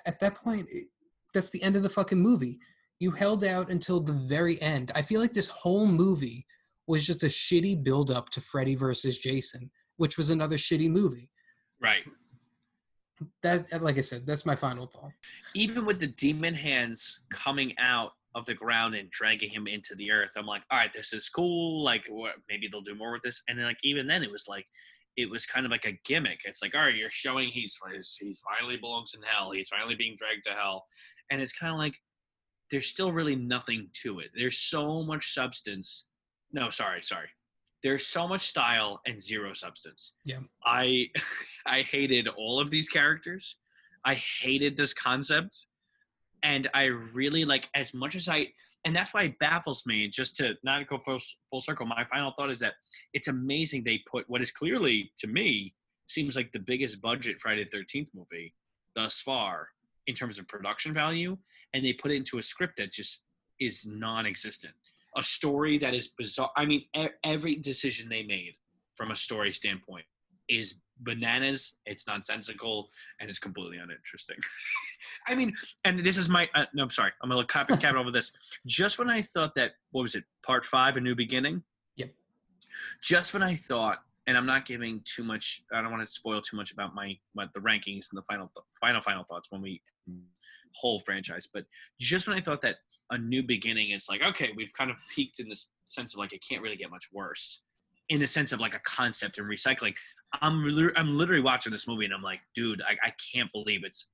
at that point, it, that's the end of the fucking movie. You held out until the very end. I feel like this whole movie was just a shitty build up to Freddy versus Jason, which was another shitty movie. right. That, like I said, that's my final thought. Even with the demon hands coming out of the ground and dragging him into the earth, I'm like, all right, this is cool. Like, what, maybe they'll do more with this. And then, like, even then, it was like, it was kind of like a gimmick. It's like, all right, you're showing he's he's, he's finally belongs in hell. He's finally being dragged to hell, and it's kind of like there's still really nothing to it. There's so much substance. No, sorry, sorry. There's so much style and zero substance. Yeah. I (laughs) I hated all of these characters. I hated this concept. And I really like as much as I and that's why it baffles me, just to not go full, full circle, my final thought is that it's amazing they put what is clearly to me seems like the biggest budget Friday the 13th movie thus far in terms of production value, and they put it into a script that just is non-existent. A story that is bizarre. I mean, e- every decision they made from a story standpoint is bananas. It's nonsensical and it's completely uninteresting. (laughs) I mean, and this is my. Uh, no, I'm sorry. I'm gonna cap it over this. Just when I thought that, what was it? Part five, a new beginning. Yep. Just when I thought, and I'm not giving too much. I don't want to spoil too much about my, my the rankings and the final th- final final thoughts when we whole franchise. But just when I thought that a new beginning, it's like okay, we've kind of peaked in this sense of like it can't really get much worse. In the sense of like a concept and recycling, I'm lit- I'm literally watching this movie and I'm like, dude, I, I can't believe it's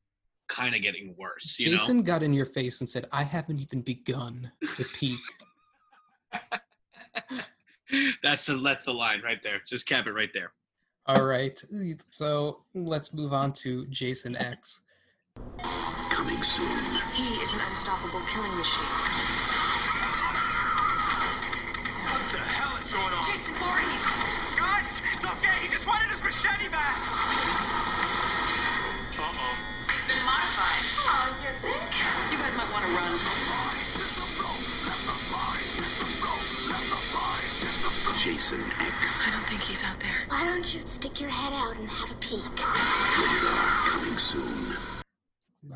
kind of getting worse. You Jason got in your face and said, "I haven't even begun to peak." (laughs) know, (laughs) that's the that's the line right there. Just cap it right there. All right, so let's move on to Jason X. Coming soon. He is an unstoppable killing machine. What the hell is going on? Jason Voorhees! Guys, it's okay. He just wanted his machete back. Jason X. I don't think he's out there. Why don't you stick your head out and have a peek? Rated R. Coming soon.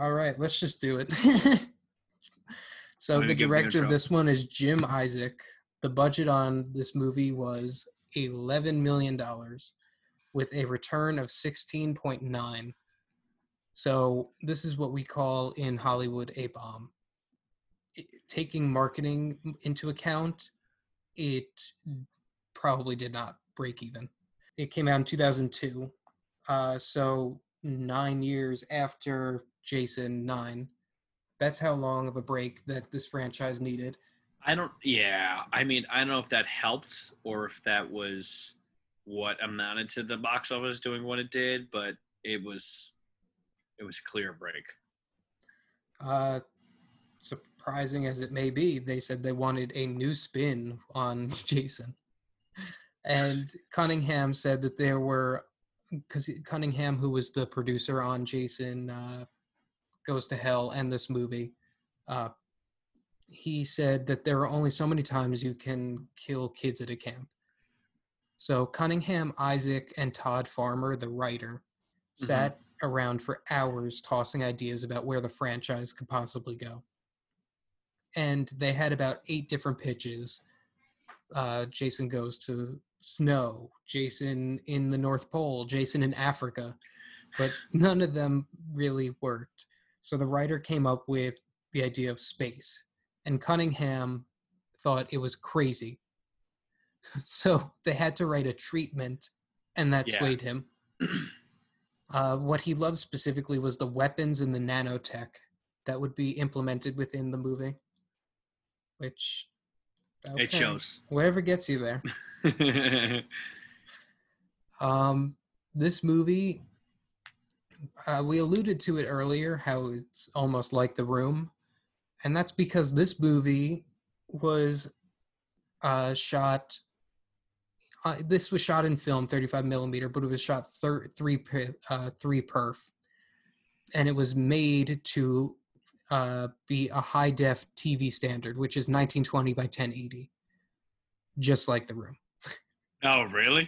All right, let's just do it. (laughs) so the you give me director of this one is Jim Isaac. The budget on this movie was eleven million dollars, with a return of sixteen point nine. So this is what we call in Hollywood a bomb. I- Taking marketing into account, it probably did not break even. It came out in 2002, uh, so nine years after Jason 9. That's how long of a break that this franchise needed. I don't. Yeah, I mean, I don't know if that helped or if that was what amounted to the box office doing what it did, but it was it was a clear break. Uh, surprising as it may be, they said they wanted a new spin on (laughs) Jason. And Cunningham said that there were, because Cunningham, who was the producer on Jason uh, Goes to Hell and this movie, uh, he said that there are only so many times you can kill kids at a camp. So Cunningham, Isaac, and Todd Farmer, the writer, Mhm. sat around for hours tossing ideas about where the franchise could possibly go. and they had about eight different pitches. Uh, Jason goes to snow, Jason in the North Pole, Jason in Africa, but none of them really worked. So the writer came up with the idea of space, and Cunningham thought it was crazy. (laughs) So they had to write a treatment, and that Yeah. swayed him. Uh, what he loved specifically was the weapons and the nanotech that would be implemented within the movie, which It shows. whatever gets you there. (laughs) Um, this movie, uh, we alluded to it earlier, how it's almost like The Room, and that's because this movie was uh, shot. Uh, this was shot in film, 35 millimeter, but it was shot thir- three per- uh, three perf, and it was made to uh, be a high def TV standard, which is 1920 by 1080, just like The Room oh, really?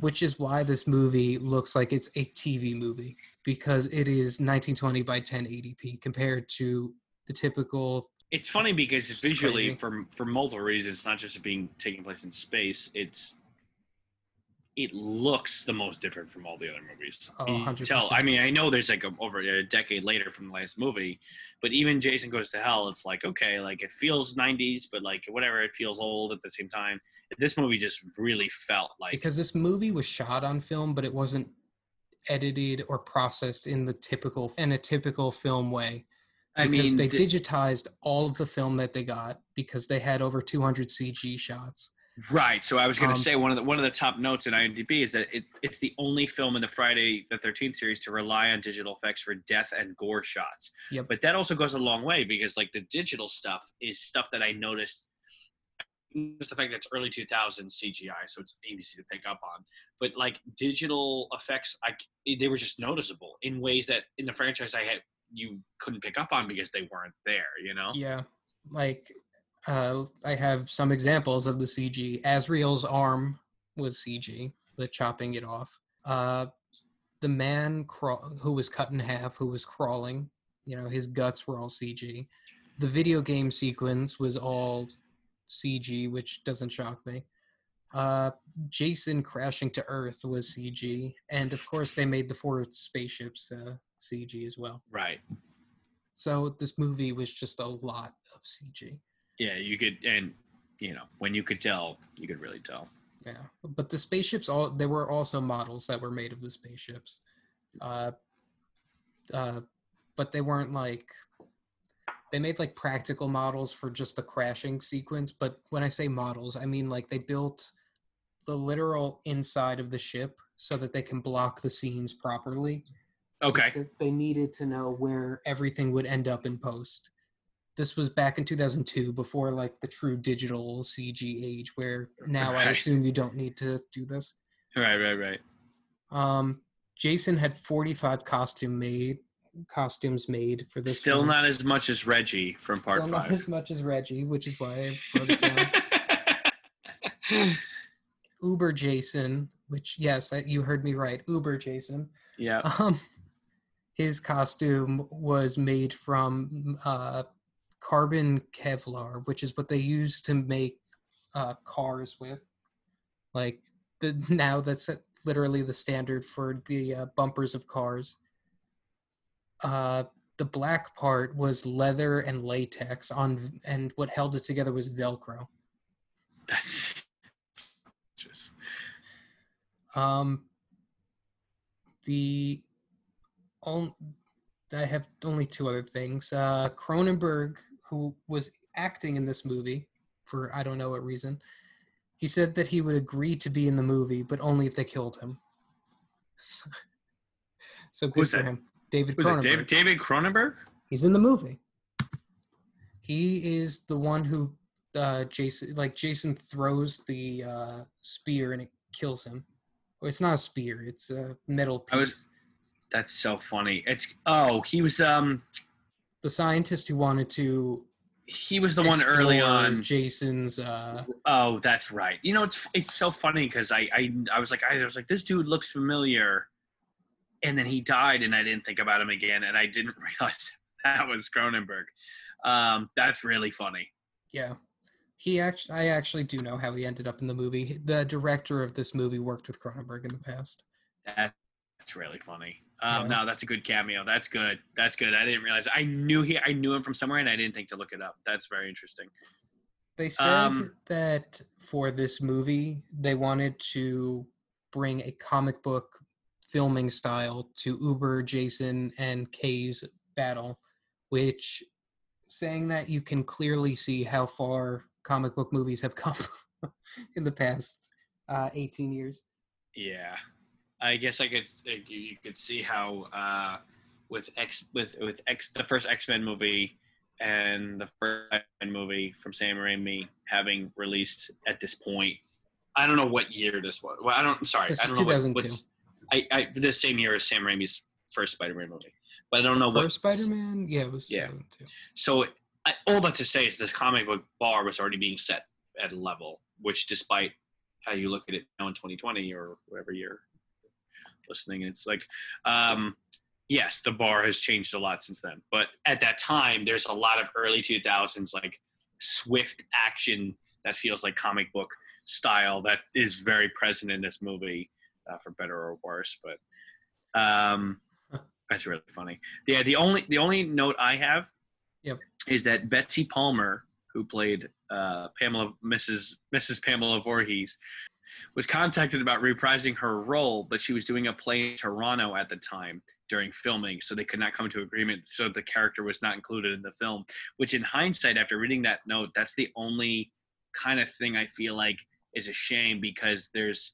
which is why this movie looks like it's a TV movie because it is 1920 by 1080p compared to the typical. It's funny because It's visually, crazy. for for multiple reasons, it's not just it being taking place in space. It's it looks the most different from all the other movies. Oh, 100%. tell. I mean, I know there's like a, over a decade later from the last movie, but even Jason Goes to Hell, it's like okay, like it feels 90s, but like whatever, it feels old at the same time. This movie just really felt like Because this movie was shot on film, but it wasn't edited or processed in the typical in a typical film way. I Because mean, they the- digitized all of the film that they got because they had over 200 CG shots. Right. So I was going to Um, say one of the one of the top notes in IMDb is that it, it's the only film in the Friday the Thirteenth series to rely on digital effects for death and gore shots. Yep. But that also goes a long way because like the digital stuff is stuff that I noticed. Just the fact that it's early 2000s CGI, so it's easy to pick up on. But like digital effects, I they were just noticeable in ways that in the franchise I had you couldn't pick up on because they weren't there. You know. Yeah, like uh, I have some examples of the CG. Azrael's arm was CG, the chopping it off. Uh, the man craw- who was cut in half, who was crawling, you know, his guts were all CG. The video game sequence was all CG, which doesn't shock me. Uh, Jason crashing to Earth was CG, and of course they made the four spaceships uh, CG as well. Right. So this movie was just a lot of CG. Yeah, you could, and you know, when you could tell, you could really tell. Yeah, but the spaceships all there were also models that were made of the spaceships, uh, uh, but they weren't like they made like practical models for just the crashing sequence. But when I say models, I mean like they built the literal inside of the ship so that they can block the scenes properly. Okay. because they needed to know where everything would end up in post. This was back in 2002, before like the true digital CG age, where now I assume you don't need to do this. Right, right, right. Um, Jason had 45 costume made costumes made for this. Still film. not as much as Reggie from part Still not as much as Reggie, which is why I wrote it down. (laughs) Uber Jason, which yes, you heard me right. Uber Jason. yeah. Um, his costume was made from uh, carbon Kevlar, which is what they use to make uh, cars with. Like the (laughs) now that's literally the standard for the uh, bumpers of cars. Uh, the black part was leather and latex on, and what held it together was Velcro. That's just Um, the on, I have only two other things. Uh, Cronenberg, who was acting in this movie for I don't know what reason, he said that he would agree to be in the movie, but only if they killed him. So, so good Who's for that? him, David was Cronenberg. it David David Cronenberg? He's in the movie. He is the one who uh, Jason like Jason throws the uh, spear and it kills him. Well, it's not a spear; it's a metal piece. I was- That's so funny. It's oh, he was um the scientist who wanted to he was the one early on. Jason's. Uh, Oh, that's right. You know, it's it's so funny because I, I I was like I was like this dude looks familiar, and then he died, and I didn't think about him again, and I didn't (laughs) realize that was Cronenberg. Um, that's really funny. Yeah. He actually, I actually do know how he ended up in the movie. The director of this movie worked with Cronenberg in the past. That's really funny. Um, Yeah. No, that's a good cameo. That's good. That's good. I didn't realize. I knew he. I knew him from somewhere, and I didn't think to look it up. That's very interesting. They said Um, that for this movie, they wanted to bring a comic book filming style to Uber, Jason, and Kay's battle, which saying that you can clearly see how far comic book movies have come (laughs) in the past uh, 18 years. Yeah, I guess I could. You could see how uh, with X with with X the first X Men movie and the first X Men movie from Sam Raimi having released at this point. I don't know what year this was. Well, I don't. I'm sorry. This I don't know what, 2002. what's. I, I this same year as Sam Raimi's first Spider-Man movie, but I don't know what First Spider-Man, yeah, it was Yeah. 2002. So I, all that to say is the comic book bar was already being set at a level, which despite how you look at it now in 2020 or whatever you're listening, it's like, um, yes, the bar has changed a lot since then. But at that time, there's a lot of early 2000s like swift action that feels like comic book style that is very present in this movie, uh, for better or worse. But um, that's really funny. Yeah, the only the only note I have yep. is that Betsy Palmer, who played uh, Pamela, Mrs. Mrs. Pamela Voorhees, was contacted about reprising her role, but she was doing a play in Toronto at the time during filming, so they could not come to agreement. So the character was not included in the film. Which, in hindsight, after reading that note, that's the only kind of thing I feel like is a shame because there's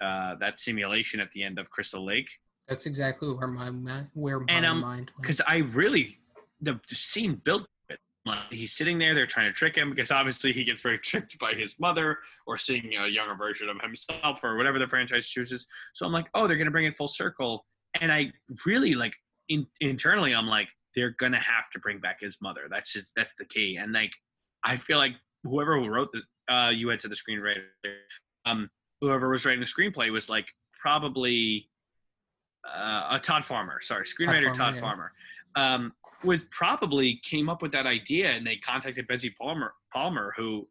uh, that simulation at the end of Crystal Lake That's exactly where my where my And, um, mind went. because I really the, the scene built. Like he's sitting there, they're trying to trick him because obviously he gets very (laughs) tricked by his mother or seeing a younger version of himself or whatever the franchise chooses. So I'm like, oh, they're gonna bring it full circle, and I really like in, internally, I'm like, they're gonna have to bring back his mother. That's just that's the key, and like I feel like whoever wrote the uh, you had to the screenwriter, um, whoever was writing the screenplay was like probably uh, a Todd Farmer. Sorry, screenwriter Farmer, Todd yeah. Farmer. Um, was probably came up with that idea, and they contacted Betsy Palmer. Palmer, who,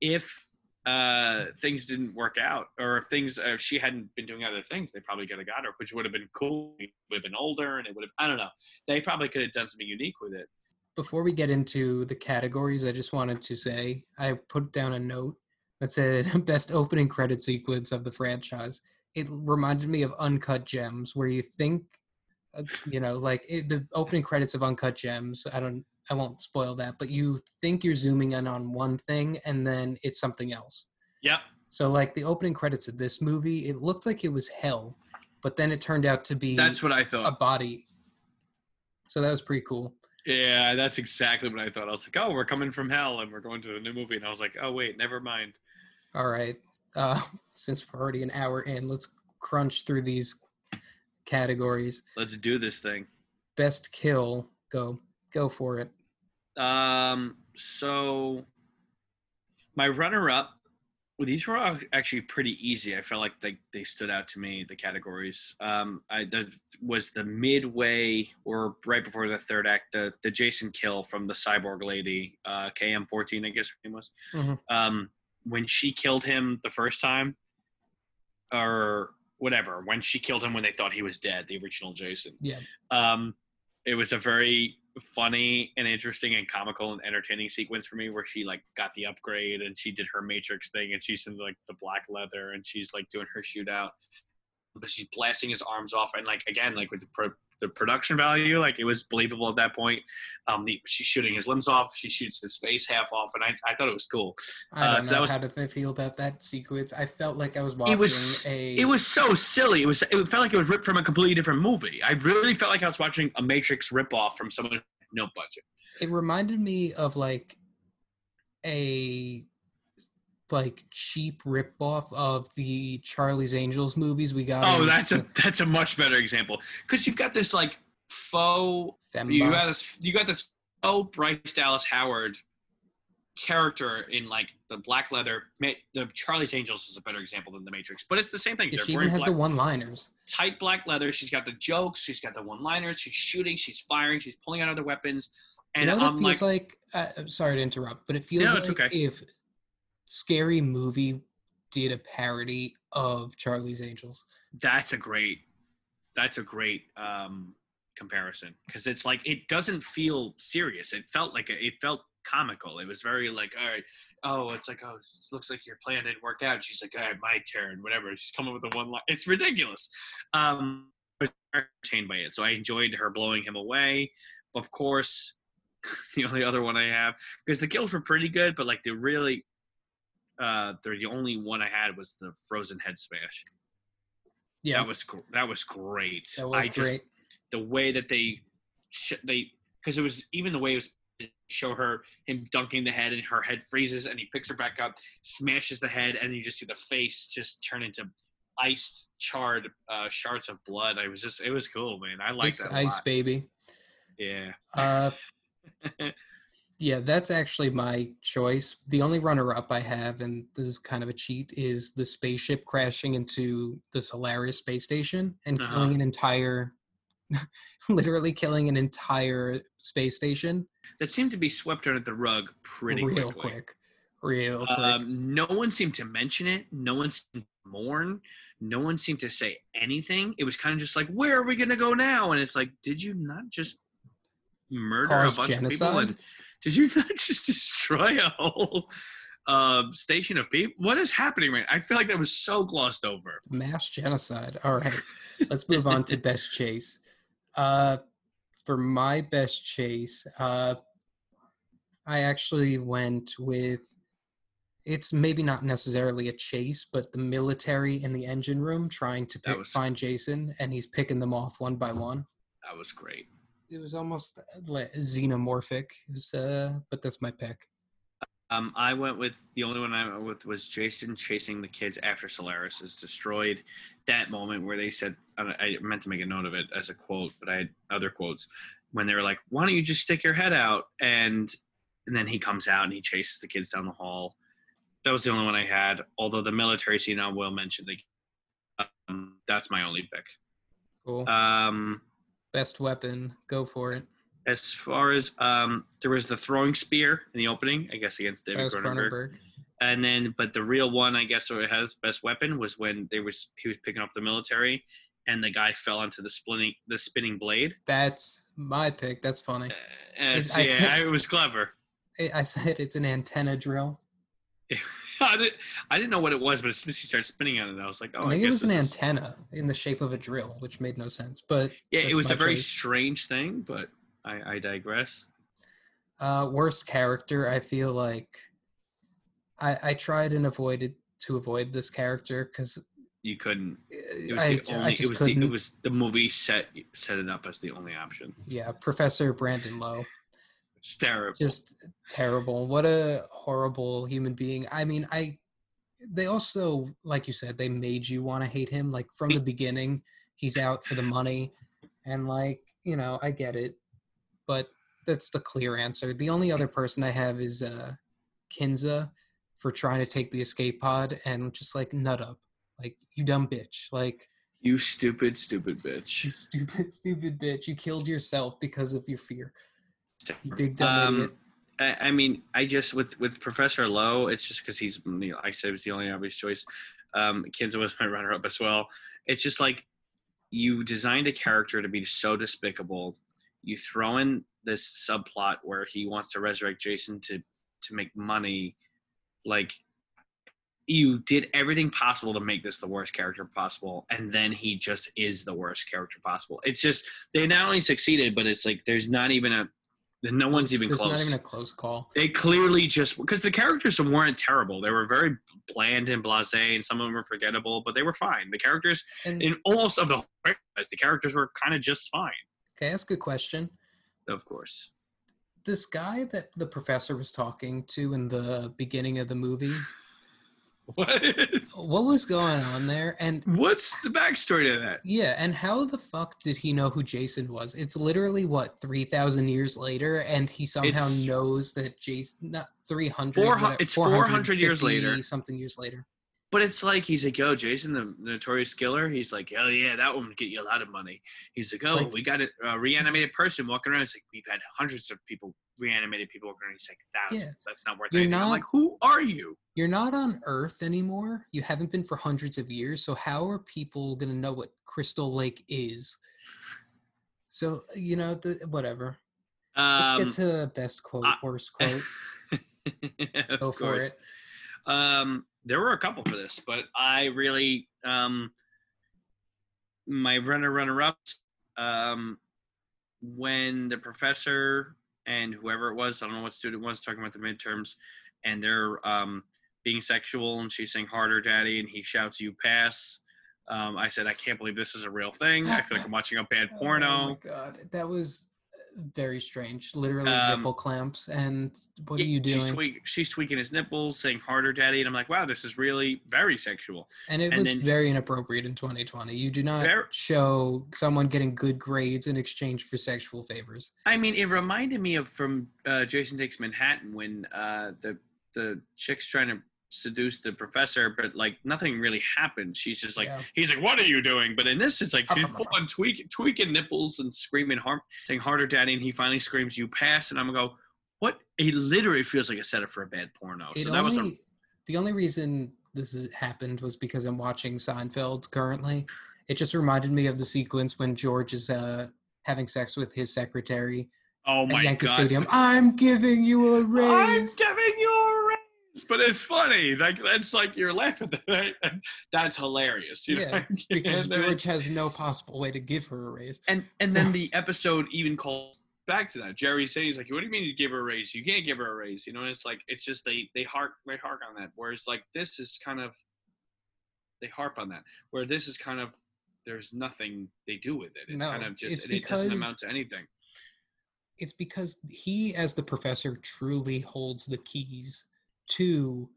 if uh, things didn't work out, or if things uh, if she hadn't been doing other things, they probably could have got her, which would have been cool. Would have been older, and it would have. I don't know. They probably could have done something unique with it. Before we get into the categories, I just wanted to say I put down a note that said (laughs) best opening credit sequence of the franchise. It reminded me of Uncut Gems, where you think, you know, like it, the opening credits of Uncut Gems. I don't, I won't spoil that, but you think you're zooming in on one thing and then it's something else. Yep. So, like the opening credits of this movie, it looked like it was hell, but then it turned out to be That's what I thought. A body. So that was pretty cool. Yeah, that's exactly what I thought. I was like, oh, we're coming from hell, and we're going to the new movie, and I was like, oh wait, never mind. All right. Uh, (laughs) since we're already an hour in, let's crunch through these categories. Let's do this thing. Best kill. Go. Go for it. Um, so my runner-up, well, these were all actually pretty easy. I felt like they, they stood out to me. The categories. Um, I the, was the midway or right before the third act, the the Jason kill from the cyborg lady, uh, KM14, I guess her name was. Mhm. Um, when she killed him the first time, or whatever, when she killed him when they thought he was dead, the original Jason Yeah. um, it was a very funny and interesting and comical and entertaining sequence for me where she like got the upgrade and she did her matrix thing and she's in like the black leather and she's like doing her shootout but she's blasting his arms off and like again like with the pro- the production value like it was believable at that point um the, she's shooting his limbs off she shoots his face half off and i, I thought it was cool I Uh, don't so know was- how to feel about that sequence. I felt like I was watching it was a. it was so silly. It was it felt like it was ripped from a completely different movie. I really felt like I was watching a Matrix ripoff from someone no budget. It reminded me of like a like cheap ripoff of the Charlie's Angels movies we got. Oh, in that's a (laughs) that's a much better example because you've got this like faux you got this you got this faux Bryce Dallas Howard character in like the black leather. The Charlie's Angels is a better example than the Matrix, but it's the same thing. Yeah, she even has black- the one-liners. tight black leather. She's got the jokes. She's got the one-liners. She's shooting. She's firing. She's pulling out other weapons, And you know it feels like, like? Uh, sorry to interrupt, but it feels No, like okay. if Scary Movie did a parody of Charlie's Angels. that's a great, that's a great um, comparison because it's like it doesn't feel serious. It felt like a, it felt comical. It was very like, all right, oh, it's like, oh, it looks like your plan didn't work out. She's like, all right, my turn, whatever. She's coming with the one line. It's ridiculous. Um, I was entertained by it, so I enjoyed her blowing him away. Of course, (laughs) the only other one I have because the kills were pretty good, but like the really, uh, the the only one I had was the frozen head smash. Yeah, That was that was great. that was I great. just the way that they sh- they because it was even the way it was show her him dunking the head and her head freezes and he picks her back up, smashes the head, and you just see the face just turn into iced charred uh, shards of blood. I was just it was cool, man. I like Ice, that Ice lot. Baby. Yeah. Uh, (laughs) yeah, that's actually my choice. The only runner-up I have, and this is kind of a cheat, is the spaceship crashing into the Solaris space station and Uh-huh. killing an entire, (laughs) literally killing an entire space station that seemed to be swept under the rug pretty real quickly. quick, real quick. Um, no one seemed to mention it. No one seemed to mourn. No one seemed to say anything. It was kind of just like, "Where are we gonna go now?" And it's like, did you not just murder Cause a bunch of people? And did you (laughs) not just destroy a whole uh, station of people? What is happening right? I feel like that was so glossed over. Mass genocide. All right, let's move on to (laughs) best chase. Uh, for my best chase, uh, I actually went with. It's maybe not necessarily a chase, but the military in the engine room trying to pick, was- find Jason, and he's picking them off one by one. That was great. It was almost like xenomorphic, was, uh, but that's my pick. Um, I went with the only one I went with was Jason chasing the kids after Solaris is destroyed. That moment where they said, I I meant to make a note of it as a quote, but I had other quotes when they were like, "Why don't you just stick your head out?" and and then he comes out and he chases the kids down the hall. That was the only one I had. Although the military scene I will mention, the, um, that's my only pick. Cool. Um, Best weapon, go for it. as far as um, there was the throwing spear in the opening, I guess against David Cronenberg. Cronenberg. and then but the real one i guess where it has best weapon was when they was he was picking up the military and the guy fell onto the spinning the spinning blade That's my pick. That's funny. Uh, and It's- it's- I yeah can't- it was clever I I said it's an antenna drill. (laughs) (laughs) I, didn't, I didn't know what it was but as soon as he started spinning on it i was like oh I think it guess was an is- antenna in the shape of a drill, which made no sense. But yeah it was a very choice. strange thing but i i digress Uh, worst character, I feel like I I tried and avoided to avoid this character because you couldn't it was I, the I only just it was the, it was the movie set set it up as the only option yeah, Professor Brandon Lowe, it's terrible just terrible. What a horrible human being. I mean, I. They also, like you said, they made you want to hate him. Like from the beginning, he's out for the money, and like you know, I get it, but that's the clear answer. The only other person I have is uh, Kinsa for trying to take the escape pod and just like nut up, like you dumb bitch, like you stupid stupid bitch you stupid (laughs) stupid bitch, you killed yourself because of your fear, you big dumb Um, idiot. I, I mean, I just with with Professor Lowe, it's just because he's you know, I said it was the only obvious choice. Um, Kinsa was (laughs) my runner up as well. It's just like you designed a character to be so despicable. You throw in this subplot where he wants to resurrect Jason to to make money. Like you did everything possible to make this the worst character possible, and then he just is the worst character possible. It's just they not only succeeded, but it's like there's not even a no one's even There's close. not even a close call. they clearly just because the characters weren't terrible. They were very bland and blasé, and some of them were forgettable, but they were fine. The characters And in almost of the the characters were kind of just fine. can I ask a question? Of course, This guy that the professor was talking to in the beginning of the movie, (laughs) what? what was going on there? And What's the backstory to that? yeah, and how the fuck did he know who Jason was? It's literally what three thousand years later, and he somehow It's- knows that Jason not three hundred. Four hun- it's 400 years later. something years later. But it's like he's like, "Yo, Jason, the notorious killer." He's like, "Oh yeah, that one would get you a lot of money." He's like, "Oh, Like- we got a uh, reanimated person walking around." It's like we've had hundreds of people reanimated people are going to take thousands. That's not worth it. You're anything. I'm not- like, who are you? You're not on Earth anymore. You haven't been for hundreds of years. So how are people gonna know what Crystal Lake is? So you know, the, whatever. Let's Um, get to best quote, I- (laughs) worst quote. Go for course. it. Um, there were a couple for this, but I really um, my runner runner ups um, when the professor and whoever it was, I don't know what student it was talking about the midterms, and they're um, being sexual, and she's saying harder, daddy, and he shouts, "You pass." Um, I said, I can't believe this is a real thing. I feel like I'm watching a bad (laughs) Oh porno. Oh my god, that was very strange. Literally Um, nipple clamps. And what are Yeah, you She's, doing? tweak, she's tweaking his nipples, saying harder, daddy, and I'm like, wow, this is really very sexual. And it and was very inappropriate in 2020. You do not Ver- show someone getting good grades in exchange for sexual favors. I mean, it reminded me of from uh, Jason Takes Manhattan when uh, the the chick's trying to seduce the professor, but like nothing really happened. She's just like, Yeah. he's like, "What are you doing?" But in this, it's like she's full on tweak, tweaking nipples and screaming, harm, saying harder, daddy, and he finally screams, "You pass!" And I'm gonna go, "What?" He literally feels like a setup for a bad porno. It so that was a only, the only reason this has happened was because I'm watching Seinfeld currently. It just reminded me of the sequence when George is uh, having sex with his secretary oh at my Yankee god. Stadium. I'm giving you a I'm giving you a raise, (laughs) but it's funny. Like that's like you're laughing. at that. That's hilarious. You know? Yeah, because George has no possible way to give her a raise. And and So- then the episode even calls back to that. Jerry says he's like, "What do you mean you give her a raise? You can't give her a raise." You know, and it's like it's just they they hark they hark on that. Whereas like this is kind of they harp on that. Where this is kind of there's nothing they do with it. It's No, kind of just it doesn't amount to anything. It's because he, as the professor, truly holds the keys to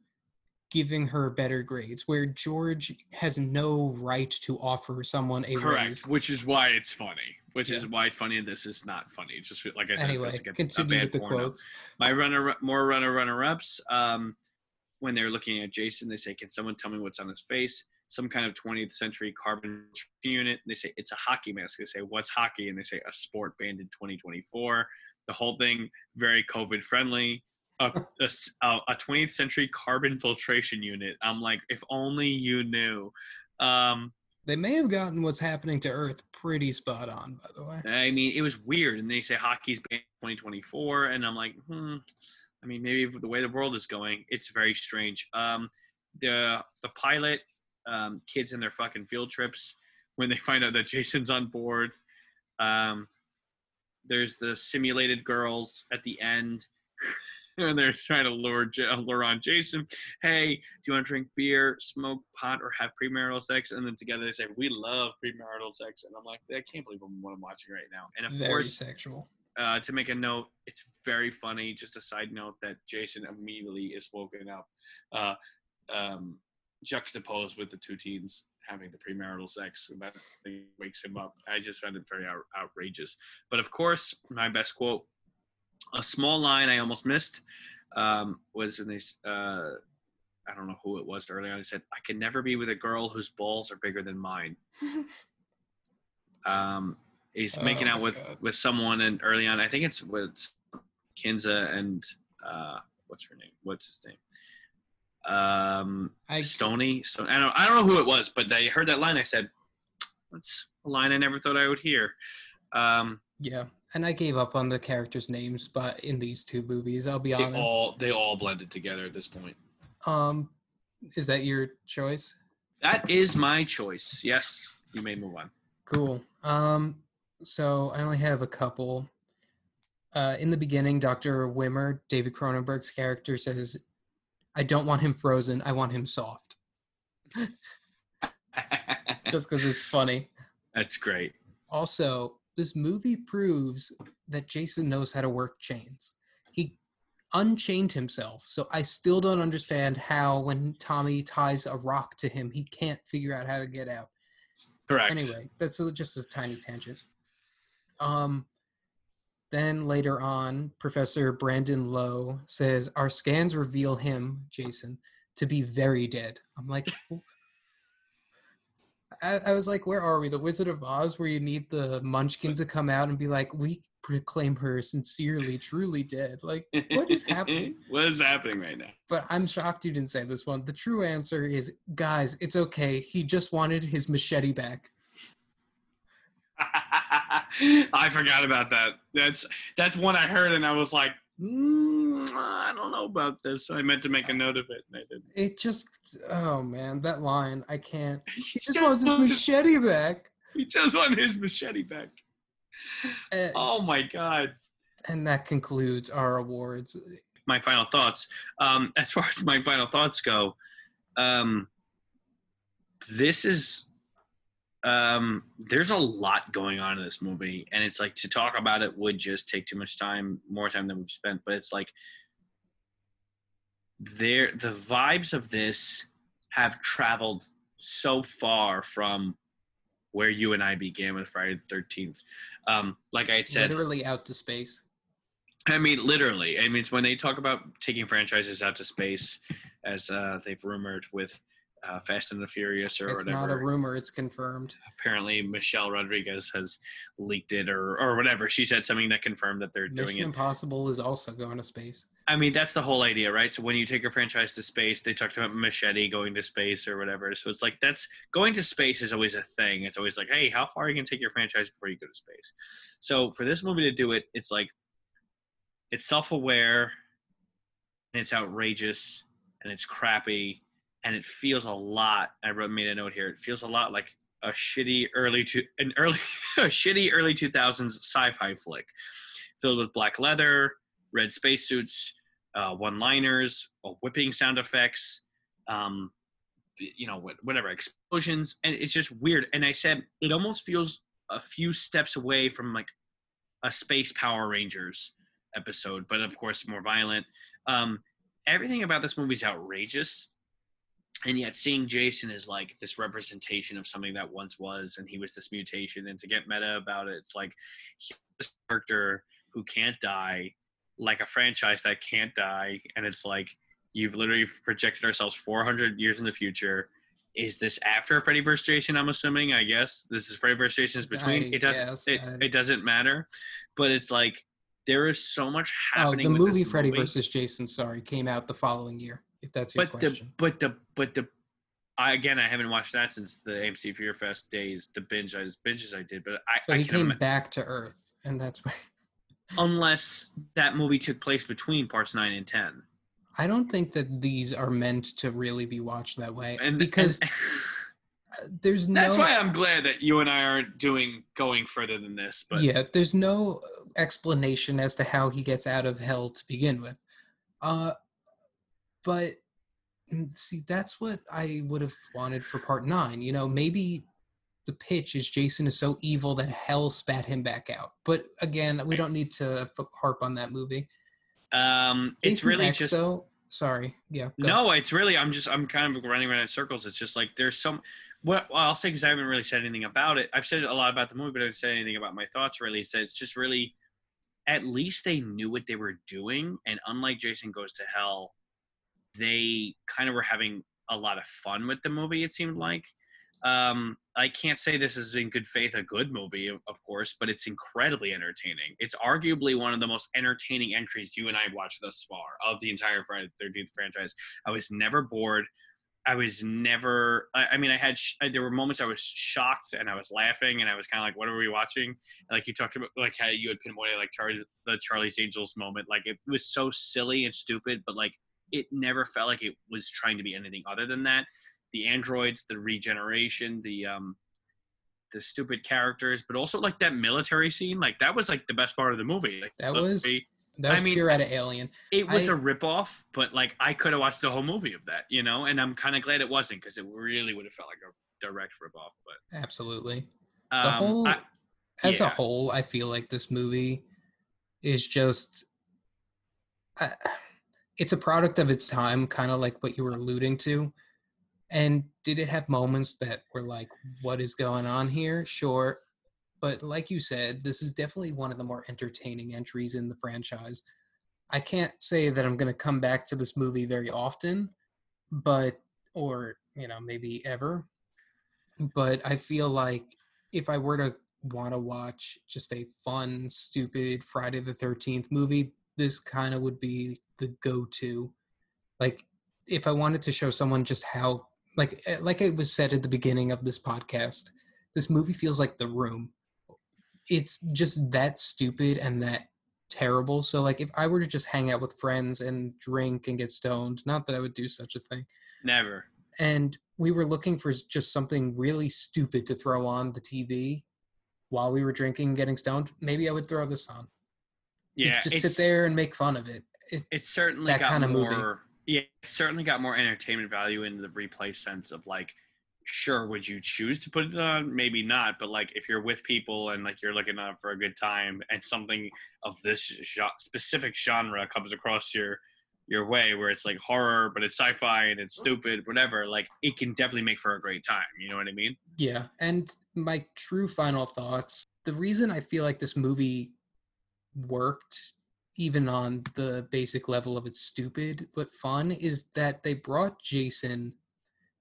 giving her better grades, where George has no right to offer someone a Correct. raise. Which is why it's funny. Which is why it's funny. and This is not funny. Just like I said, Anyway, like continue bad with the quotes. my runner more runner runner ups um when they're looking at jason they say can someone tell me what's on his face some kind of 20th century carbon unit and they say it's a hockey mask they say what's hockey and they say a sport banned in 2024 the whole thing very covid friendly a, a a 20th century carbon filtration unit i'm like if only you knew um They may have gotten what's happening to Earth pretty spot on, by the way. I mean, it was weird, and they say hockey's banned 2024, and I'm like, hmm. I mean, maybe the way the world is going, it's very strange. Um, the the pilot, um, kids in their fucking field trips, when they find out that Jason's on board. Um, there's the simulated girls at the end, and they're trying to lure J- lure on Jason. Hey, do you want to drink beer, smoke pot, or have premarital sex? And then together they say, "We love premarital sex," and I'm like, I can't believe I'm what I'm watching right now. And of Very course, sexual. uh, to make a note, it's very funny. Just a side note that Jason immediately is woken up, uh, um, juxtaposed with the two teens having the premarital sex, and that thing wakes him up. I just found it very out- outrageous. But of course, my best quote, a small line I almost missed, um, was when they, uh, I don't know who it was earlier on. They said, "I can never be with a girl whose balls are bigger than mine." (laughs) um, he's Oh making out with God. with someone and early on i think it's with Kinsa and uh what's her name what's his name um I Stoney so i don't i don't know who it was but i heard that line i said that's a line i never thought i would hear um yeah, and I gave up on the characters' names, but in these two movies, I'll be they honest. all they all blended together at this point Um, is that your choice? that is my choice yes you may move on Cool. Um, so I only have a couple. Uh, in the beginning, Dr. Wimmer, David Cronenberg's character, says, I don't want him frozen. I want him soft. (laughs) Just because it's funny. that's great Also, this movie proves that Jason knows how to work chains. He unchained himself. So I still don't understand how, when Tommy ties a rock to him, he can't figure out how to get out. correct Anyway, that's a, just a tiny tangent. Um, then later on, Professor Brandon Lowe says our scans reveal him, Jason, to be very dead. I'm like, I, I was like, where are we? The Wizard of Oz, where you need the Munchkin to come out and be like, we proclaim her sincerely, truly dead. Like, what is happening? (laughs) what is happening right now? But I'm shocked you didn't say this one. The true answer is, guys, it's okay. He just wanted his machete back. (laughs) I forgot about that. That's that's one I heard, and I was like, mm, I don't know about this. I meant to make a note of it, and I didn't. It just, oh man, that line, I can't. (laughs) He just wants his machete back. He just wants his machete back. Uh, Oh my god. and that concludes our awards. my final thoughts. Um, as far as my final thoughts go, um, this is um, there's a lot going on in this movie, and it's like to talk about it would just take too much time, more time than we've spent. But it's like there, the vibes of this have traveled so far from where you and I began with Friday the Thirteenth. Um, like I had said, Literally out to space. I mean, literally. I mean, it's when they talk about taking franchises out to space, as uh, they've rumored with uh, Fast and the Furious or It's whatever. It's not a rumor, it's confirmed. Apparently, Michelle Rodriguez has leaked it or or whatever. She said something that confirmed that they're doing Mission it. Impossible is also going to space. I mean, that's the whole idea, right? So when you take a franchise to space, they talked about Machete going to space or whatever. So it's like that's going to space is always a thing. It's always like, hey, how far are you gonna take your franchise before you go to space? So for this movie to do it, it's like it's self-aware and it's outrageous and it's crappy and it feels a lot. I wrote made a note here. It feels a lot like a shitty early to an early (laughs) a shitty early 2000s sci-fi flick filled with black leather, red spacesuits, uh, one-liners, whipping sound effects, um, you know, whatever explosions, and it's just weird. And I said it almost feels a few steps away from like a Space Power Rangers episode, but of course more violent. Um, everything about this movie is outrageous, and yet seeing Jason is like this representation of something that once was, and he was this mutation. And to get meta about it, it's like this character who can't die, like a franchise that can't die, and it's like you've literally projected ourselves 400 years in the future. Is this after Freddy vs. Jason? I'm assuming. I guess this is Freddy vs. Jason's between. I it doesn't. guess, it, I- it doesn't matter, but it's like there is so much Oh, happening. the with movie Freddy movie. versus Jason, sorry, came out the following year. If that's your but the but the but the I again I haven't watched that since the AMC Fear Fest days, the binge I binges I did, but I, so I he came ima- back to Earth, and that's why (laughs) unless that movie took place between parts nine and ten. I don't think that these are meant to really be watched that way And because and- (laughs) (laughs) there's no that's why I'm glad that you and I aren't doing going further than this. But yeah, there's no explanation as to how he gets out of hell to begin with. Uh, but mm, see, that's what I would have wanted for part nine. You know, maybe the pitch is Jason is so evil that hell spat him back out. But again, we don't need to harp on that movie. um, it's really X, just though. Sorry, yeah. No, it's really I'm just I'm kind of running around in circles. It's just like there's some. What well, I'll say because I haven't really said anything about it. I've said a lot about the movie, but I haven't said anything about my thoughts. Really, so it's just really, at least they knew what they were doing, and unlike Jason Goes to Hell, they kind of were having a lot of fun with the movie. It seemed like. Um, I can't say this is in good faith a good movie, of course, but it's incredibly entertaining. It's arguably one of the most entertaining entries you and I watched thus far of the entire Friday the 13th franchise. I was never bored. I was never. I, I mean, I had. Sh- there were moments I was shocked and I was laughing and I was kind of like, "What are we watching?" Like you talked about, like how you had pinpointed like the Charlie's Angels moment. Like it was so silly and stupid, but like it never felt like it was trying to be anything other than that. The androids, the regeneration, the um, the stupid characters, but also like that military scene. Like that was like the best part of the movie. Like, That was- way- That was I mean, pure out of Alien. it was I- a ripoff, but like I could have watched the whole movie of that, you know. And I'm kind of glad it wasn't because it really would have felt like a direct ripoff. But Absolutely. um, The whole, I- as a whole, I feel like this movie is just. I it's a product of its time, kind of like what you were alluding to. And did it have moments that were like, what is going on here? Sure. But like you said, this is definitely one of the more entertaining entries in the franchise. I can't say that I'm going to come back to this movie very often, but, or, you know, maybe ever. but I feel like if I were to want to watch just a fun, stupid Friday the 13th movie, this kind of would be the go to. Like, if I wanted to show someone just how, like, eh, like it was said at the beginning of this podcast, this movie feels like The Room. It's just that stupid and that terrible. So, like, if I were to just hang out with friends and drink and get stoned, not that I would do such a thing, Never. and we were looking for just something really stupid to throw on the TV while we were drinking and getting stoned, maybe I would throw this on. Yeah, just sit there and make fun of it. it It's certainly that got kinda movie. more. Yeah, it's certainly got more entertainment value in the replay sense of like, sure, would you choose to put it on? Maybe not, but like if you're with people and like you're looking out for a good time and something of this specific genre comes across your your way where it's like horror but it's sci-fi and it's stupid whatever like it can definitely make for a great time you know what i mean yeah. And my true final thoughts the reason I feel like this movie worked, even on the basic level of it's stupid but fun, is that they brought Jason.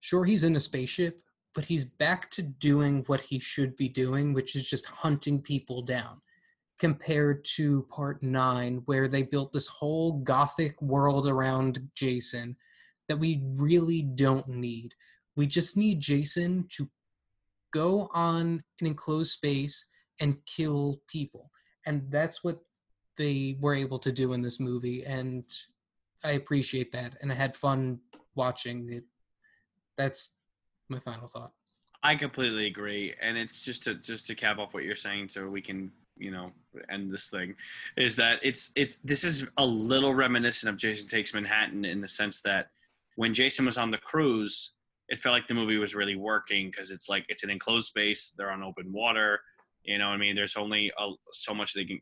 Sure, he's in a spaceship, but he's back to doing what he should be doing, which is just hunting people down. Compared to part nine, where they built this whole gothic world around Jason that we really don't need. We just need Jason to go on an enclosed space and kill people. And that's what they were able to do in this movie. And I appreciate that. And I had fun watching it. That's my final thought. i completely agree and it's just to just to cap off what you're saying so we can you know end this thing is that it's it's this is a little reminiscent of jason takes manhattan in the sense that when jason was on the cruise it felt like the movie was really working because it's like it's an enclosed space they're on open water you know what i mean there's only a, so much they can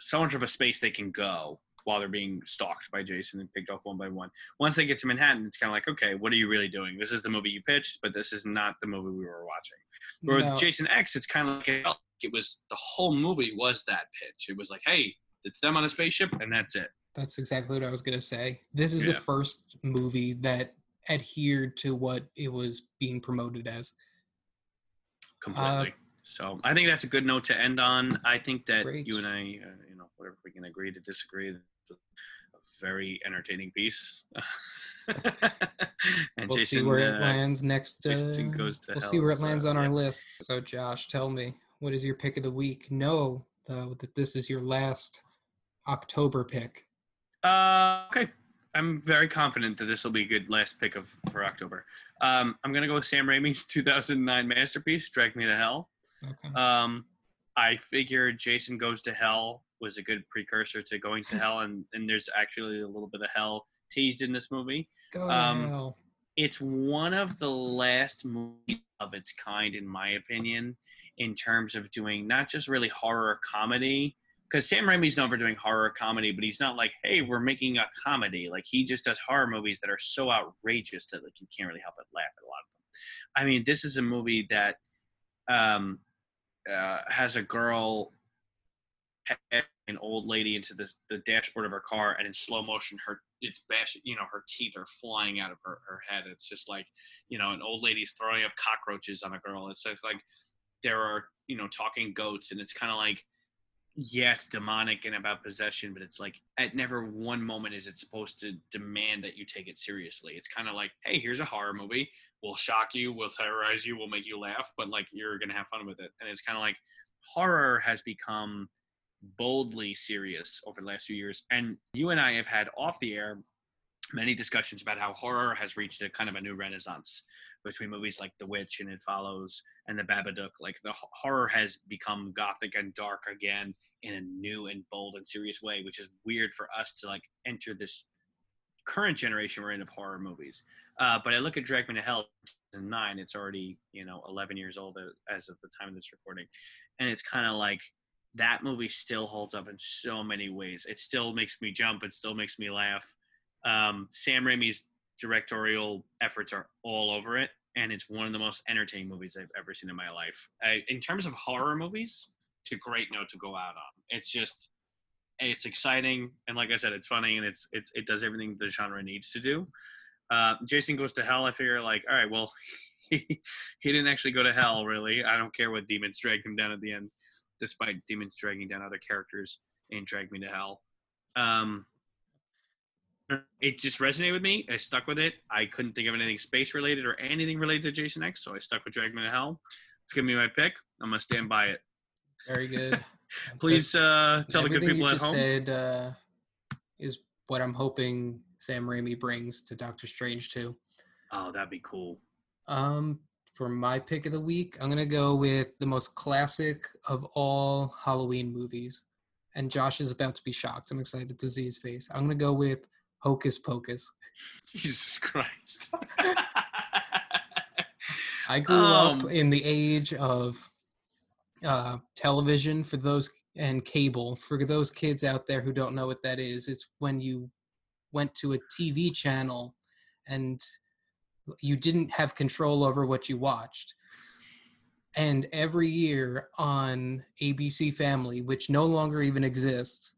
so much of a space they can go while they're being stalked by jason and picked off one by one once they get to manhattan it's kind of like okay what are you really doing this is the movie you pitched but this is not the movie we were watching Whereas No, Jason X, it's kind of like it, felt like it was the whole movie was that pitch. It was like, hey, it's them on a spaceship, and that's it. that's exactly what I was going to say. This is Yeah. the first movie that adhered to what it was being promoted as. Completely. So I think that's a good note to end on. I think that Great. you and I, uh, you know, whatever we can agree to disagree, a very entertaining piece. (laughs) and We'll Jason, see where it uh, lands next. Uh, Jason goes to we'll hell see where it lands on our yeah. list. So, Josh, tell me, what is your pick of the week? Know, though, that this is your last October pick. Uh, okay. I'm very confident that this will be a good last pick of for October. Um, I'm gonna go with Sam Raimi's (laughs) 2009 masterpiece, Drag Me to Hell. Okay. Um, I figured Jason Goes to Hell was a good precursor to Going to (laughs) Hell, and, and there's actually a little bit of hell teased in this movie. Go to um, hell. It's one of the last movies of its kind, in my opinion, in terms of doing not just really horror comedy. Because Sam Raimi's known for doing horror comedy, but he's not like, hey, we're making a comedy. Like he just does horror movies that are so outrageous that like you can't really help but laugh at a lot of them. I mean, this is a movie that um, uh, has a girl an old lady into this the dashboard of her car and in slow motion her it's bash you know her teeth are flying out of her, her head. It's just like you know an old lady's throwing up cockroaches on a girl. It's like, like there are you know talking goats and it's kind of like yeah it's demonic and about possession but it's like at never one moment is it supposed to demand that you take it seriously. It's kind of like hey here's a horror movie we'll shock you we'll terrorize you we'll make you laugh but like you're gonna have fun with it and it's kind of like horror has become boldly serious over the last few years. And you and I have had off the air many discussions about how horror has reached a kind of a new renaissance between movies like The Witch and It Follows and The Babadook. Like the horror has become gothic and dark again in a new and bold and serious way, which is weird for us to like enter this current generation we're in of horror movies. Uh, but I look at Drag Me to Hell. nine. It's already you know 11 years old as of the time of this recording and it's kind of like that movie still holds up in so many ways. It still makes me jump. It still makes me laugh. Um, Sam Raimi's directorial efforts are all over it, and it's one of the most entertaining movies I've ever seen in my life. I, in terms of horror movies, it's a great note to go out on. It's just, it's exciting, and like I said, it's funny, and it's, it's it does everything the genre needs to do. Uh, Jason Goes to Hell. I figure like, all right, well, (laughs) he, didn't actually go to hell, really. I don't care what demons dragged him down at the end, despite demons dragging down other characters and drag me to hell. Um, it just resonated with me. I stuck with it. I couldn't think of anything space related or anything related to Jason X, so I stuck with Drag Me to Hell. It's gonna be my pick. I'm gonna stand by it. Very good. Please uh, tell the good people you at just home. said uh, is what I'm hoping Sam Raimi brings to Doctor Strange too. Oh, that'd be cool. Um, for my pick of the week, I'm gonna go with the most classic of all Halloween movies, and Josh is about to be shocked. I'm excited to see his face. I'm gonna go with Hocus Pocus. (laughs) Jesus Christ. (laughs) I grew up Um, in the age of uh, television for those and cable for those kids out there who don't know what that is. It's when you went to a TV channel and you didn't have control over what you watched. And every year on ABC Family, which no longer even exists,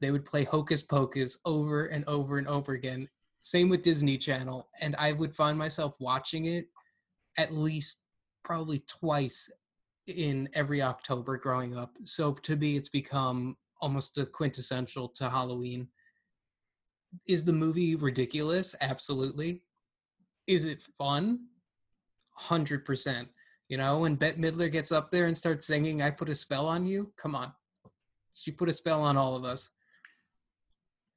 they would play Hocus Pocus over and over and over again. Same with Disney Channel. And I would find myself watching it at least probably twice in every October growing up. So to me, it's become almost a quintessential to Halloween. Is the movie ridiculous? Absolutely. Is it fun? 100%. You know, when Bette Midler gets up there and starts singing, I put a spell on you. Come on. She put a spell on all of us.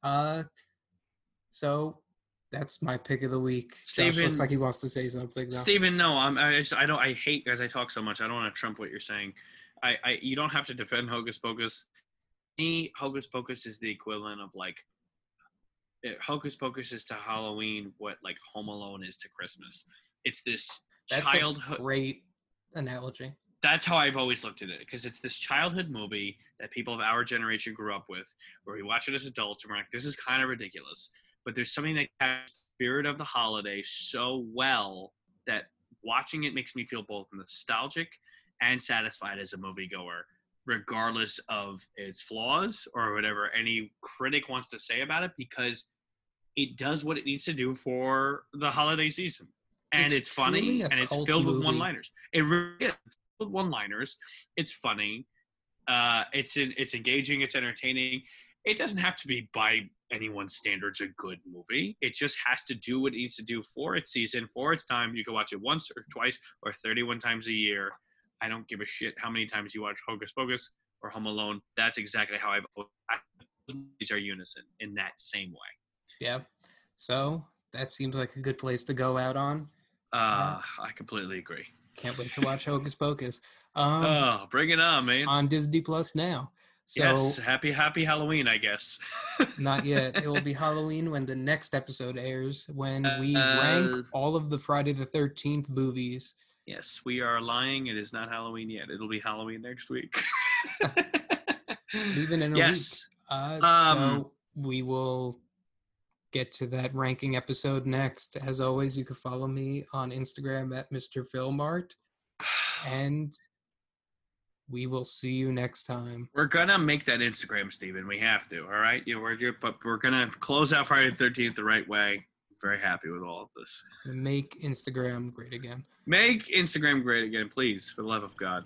Uh, so that's my pick of the week. Josh Steven- looks like he wants to say something. Though. Steven, no, I'm, I, just, I don't. I hate as I talk so much. I don't want to trump what you're saying. I, I, you don't have to defend Hocus Pocus. Me, Hocus Pocus is the equivalent of like, eh, Hocus Pocus is to Halloween what like Home Alone is to Christmas. It's this That's childhood. a great analogy. that's how I've always looked at it because it's this childhood movie that people of our generation grew up with, where we watch it as adults and we're like, this is kind of ridiculous. But there's something that captures the spirit of the holiday so well that watching it makes me feel both nostalgic and satisfied as a moviegoer, regardless of its flaws or whatever any critic wants to say about it, because it does what it needs to do for the holiday season. And It's it's, funny and it's filled with one liners. It really is It's filled with one liners. It's funny. Uh, it's in, it's engaging. It's entertaining. It doesn't have to be by anyone's standards a good movie. It just has to do what it needs to do for its season, for its time. You can watch it once or twice or 31 times a year. I don't give a shit how many times you watch Hocus Pocus or Home Alone. That's exactly how I've. Always. These are unison in that same way. Yeah. So that seems like a good place to go out on. Uh, I completely agree. Can't wait to watch Hocus Pocus. Um, oh, bring it on, man. on Disney Plus now. So yes, happy happy Halloween, I guess. (laughs) not yet. It will be Halloween when the next episode airs, when we Uh, rank all of the Friday the Thirteenth movies. yes, we are lying. It is not Halloween yet. It'll be Halloween next week. Even in (laughs) a yes. Uh, Um, so we will get to that ranking episode next. As always, you can follow me on Instagram at Mr. Filmart, (sighs) and we will see you next time. We're gonna make that Instagram, Steven. We have to. All right. Yeah, we're good, but we're gonna close out Friday the Thirteenth the right way. Very happy with all of this. Make Instagram great again. Make Instagram great again, please, for the love of God.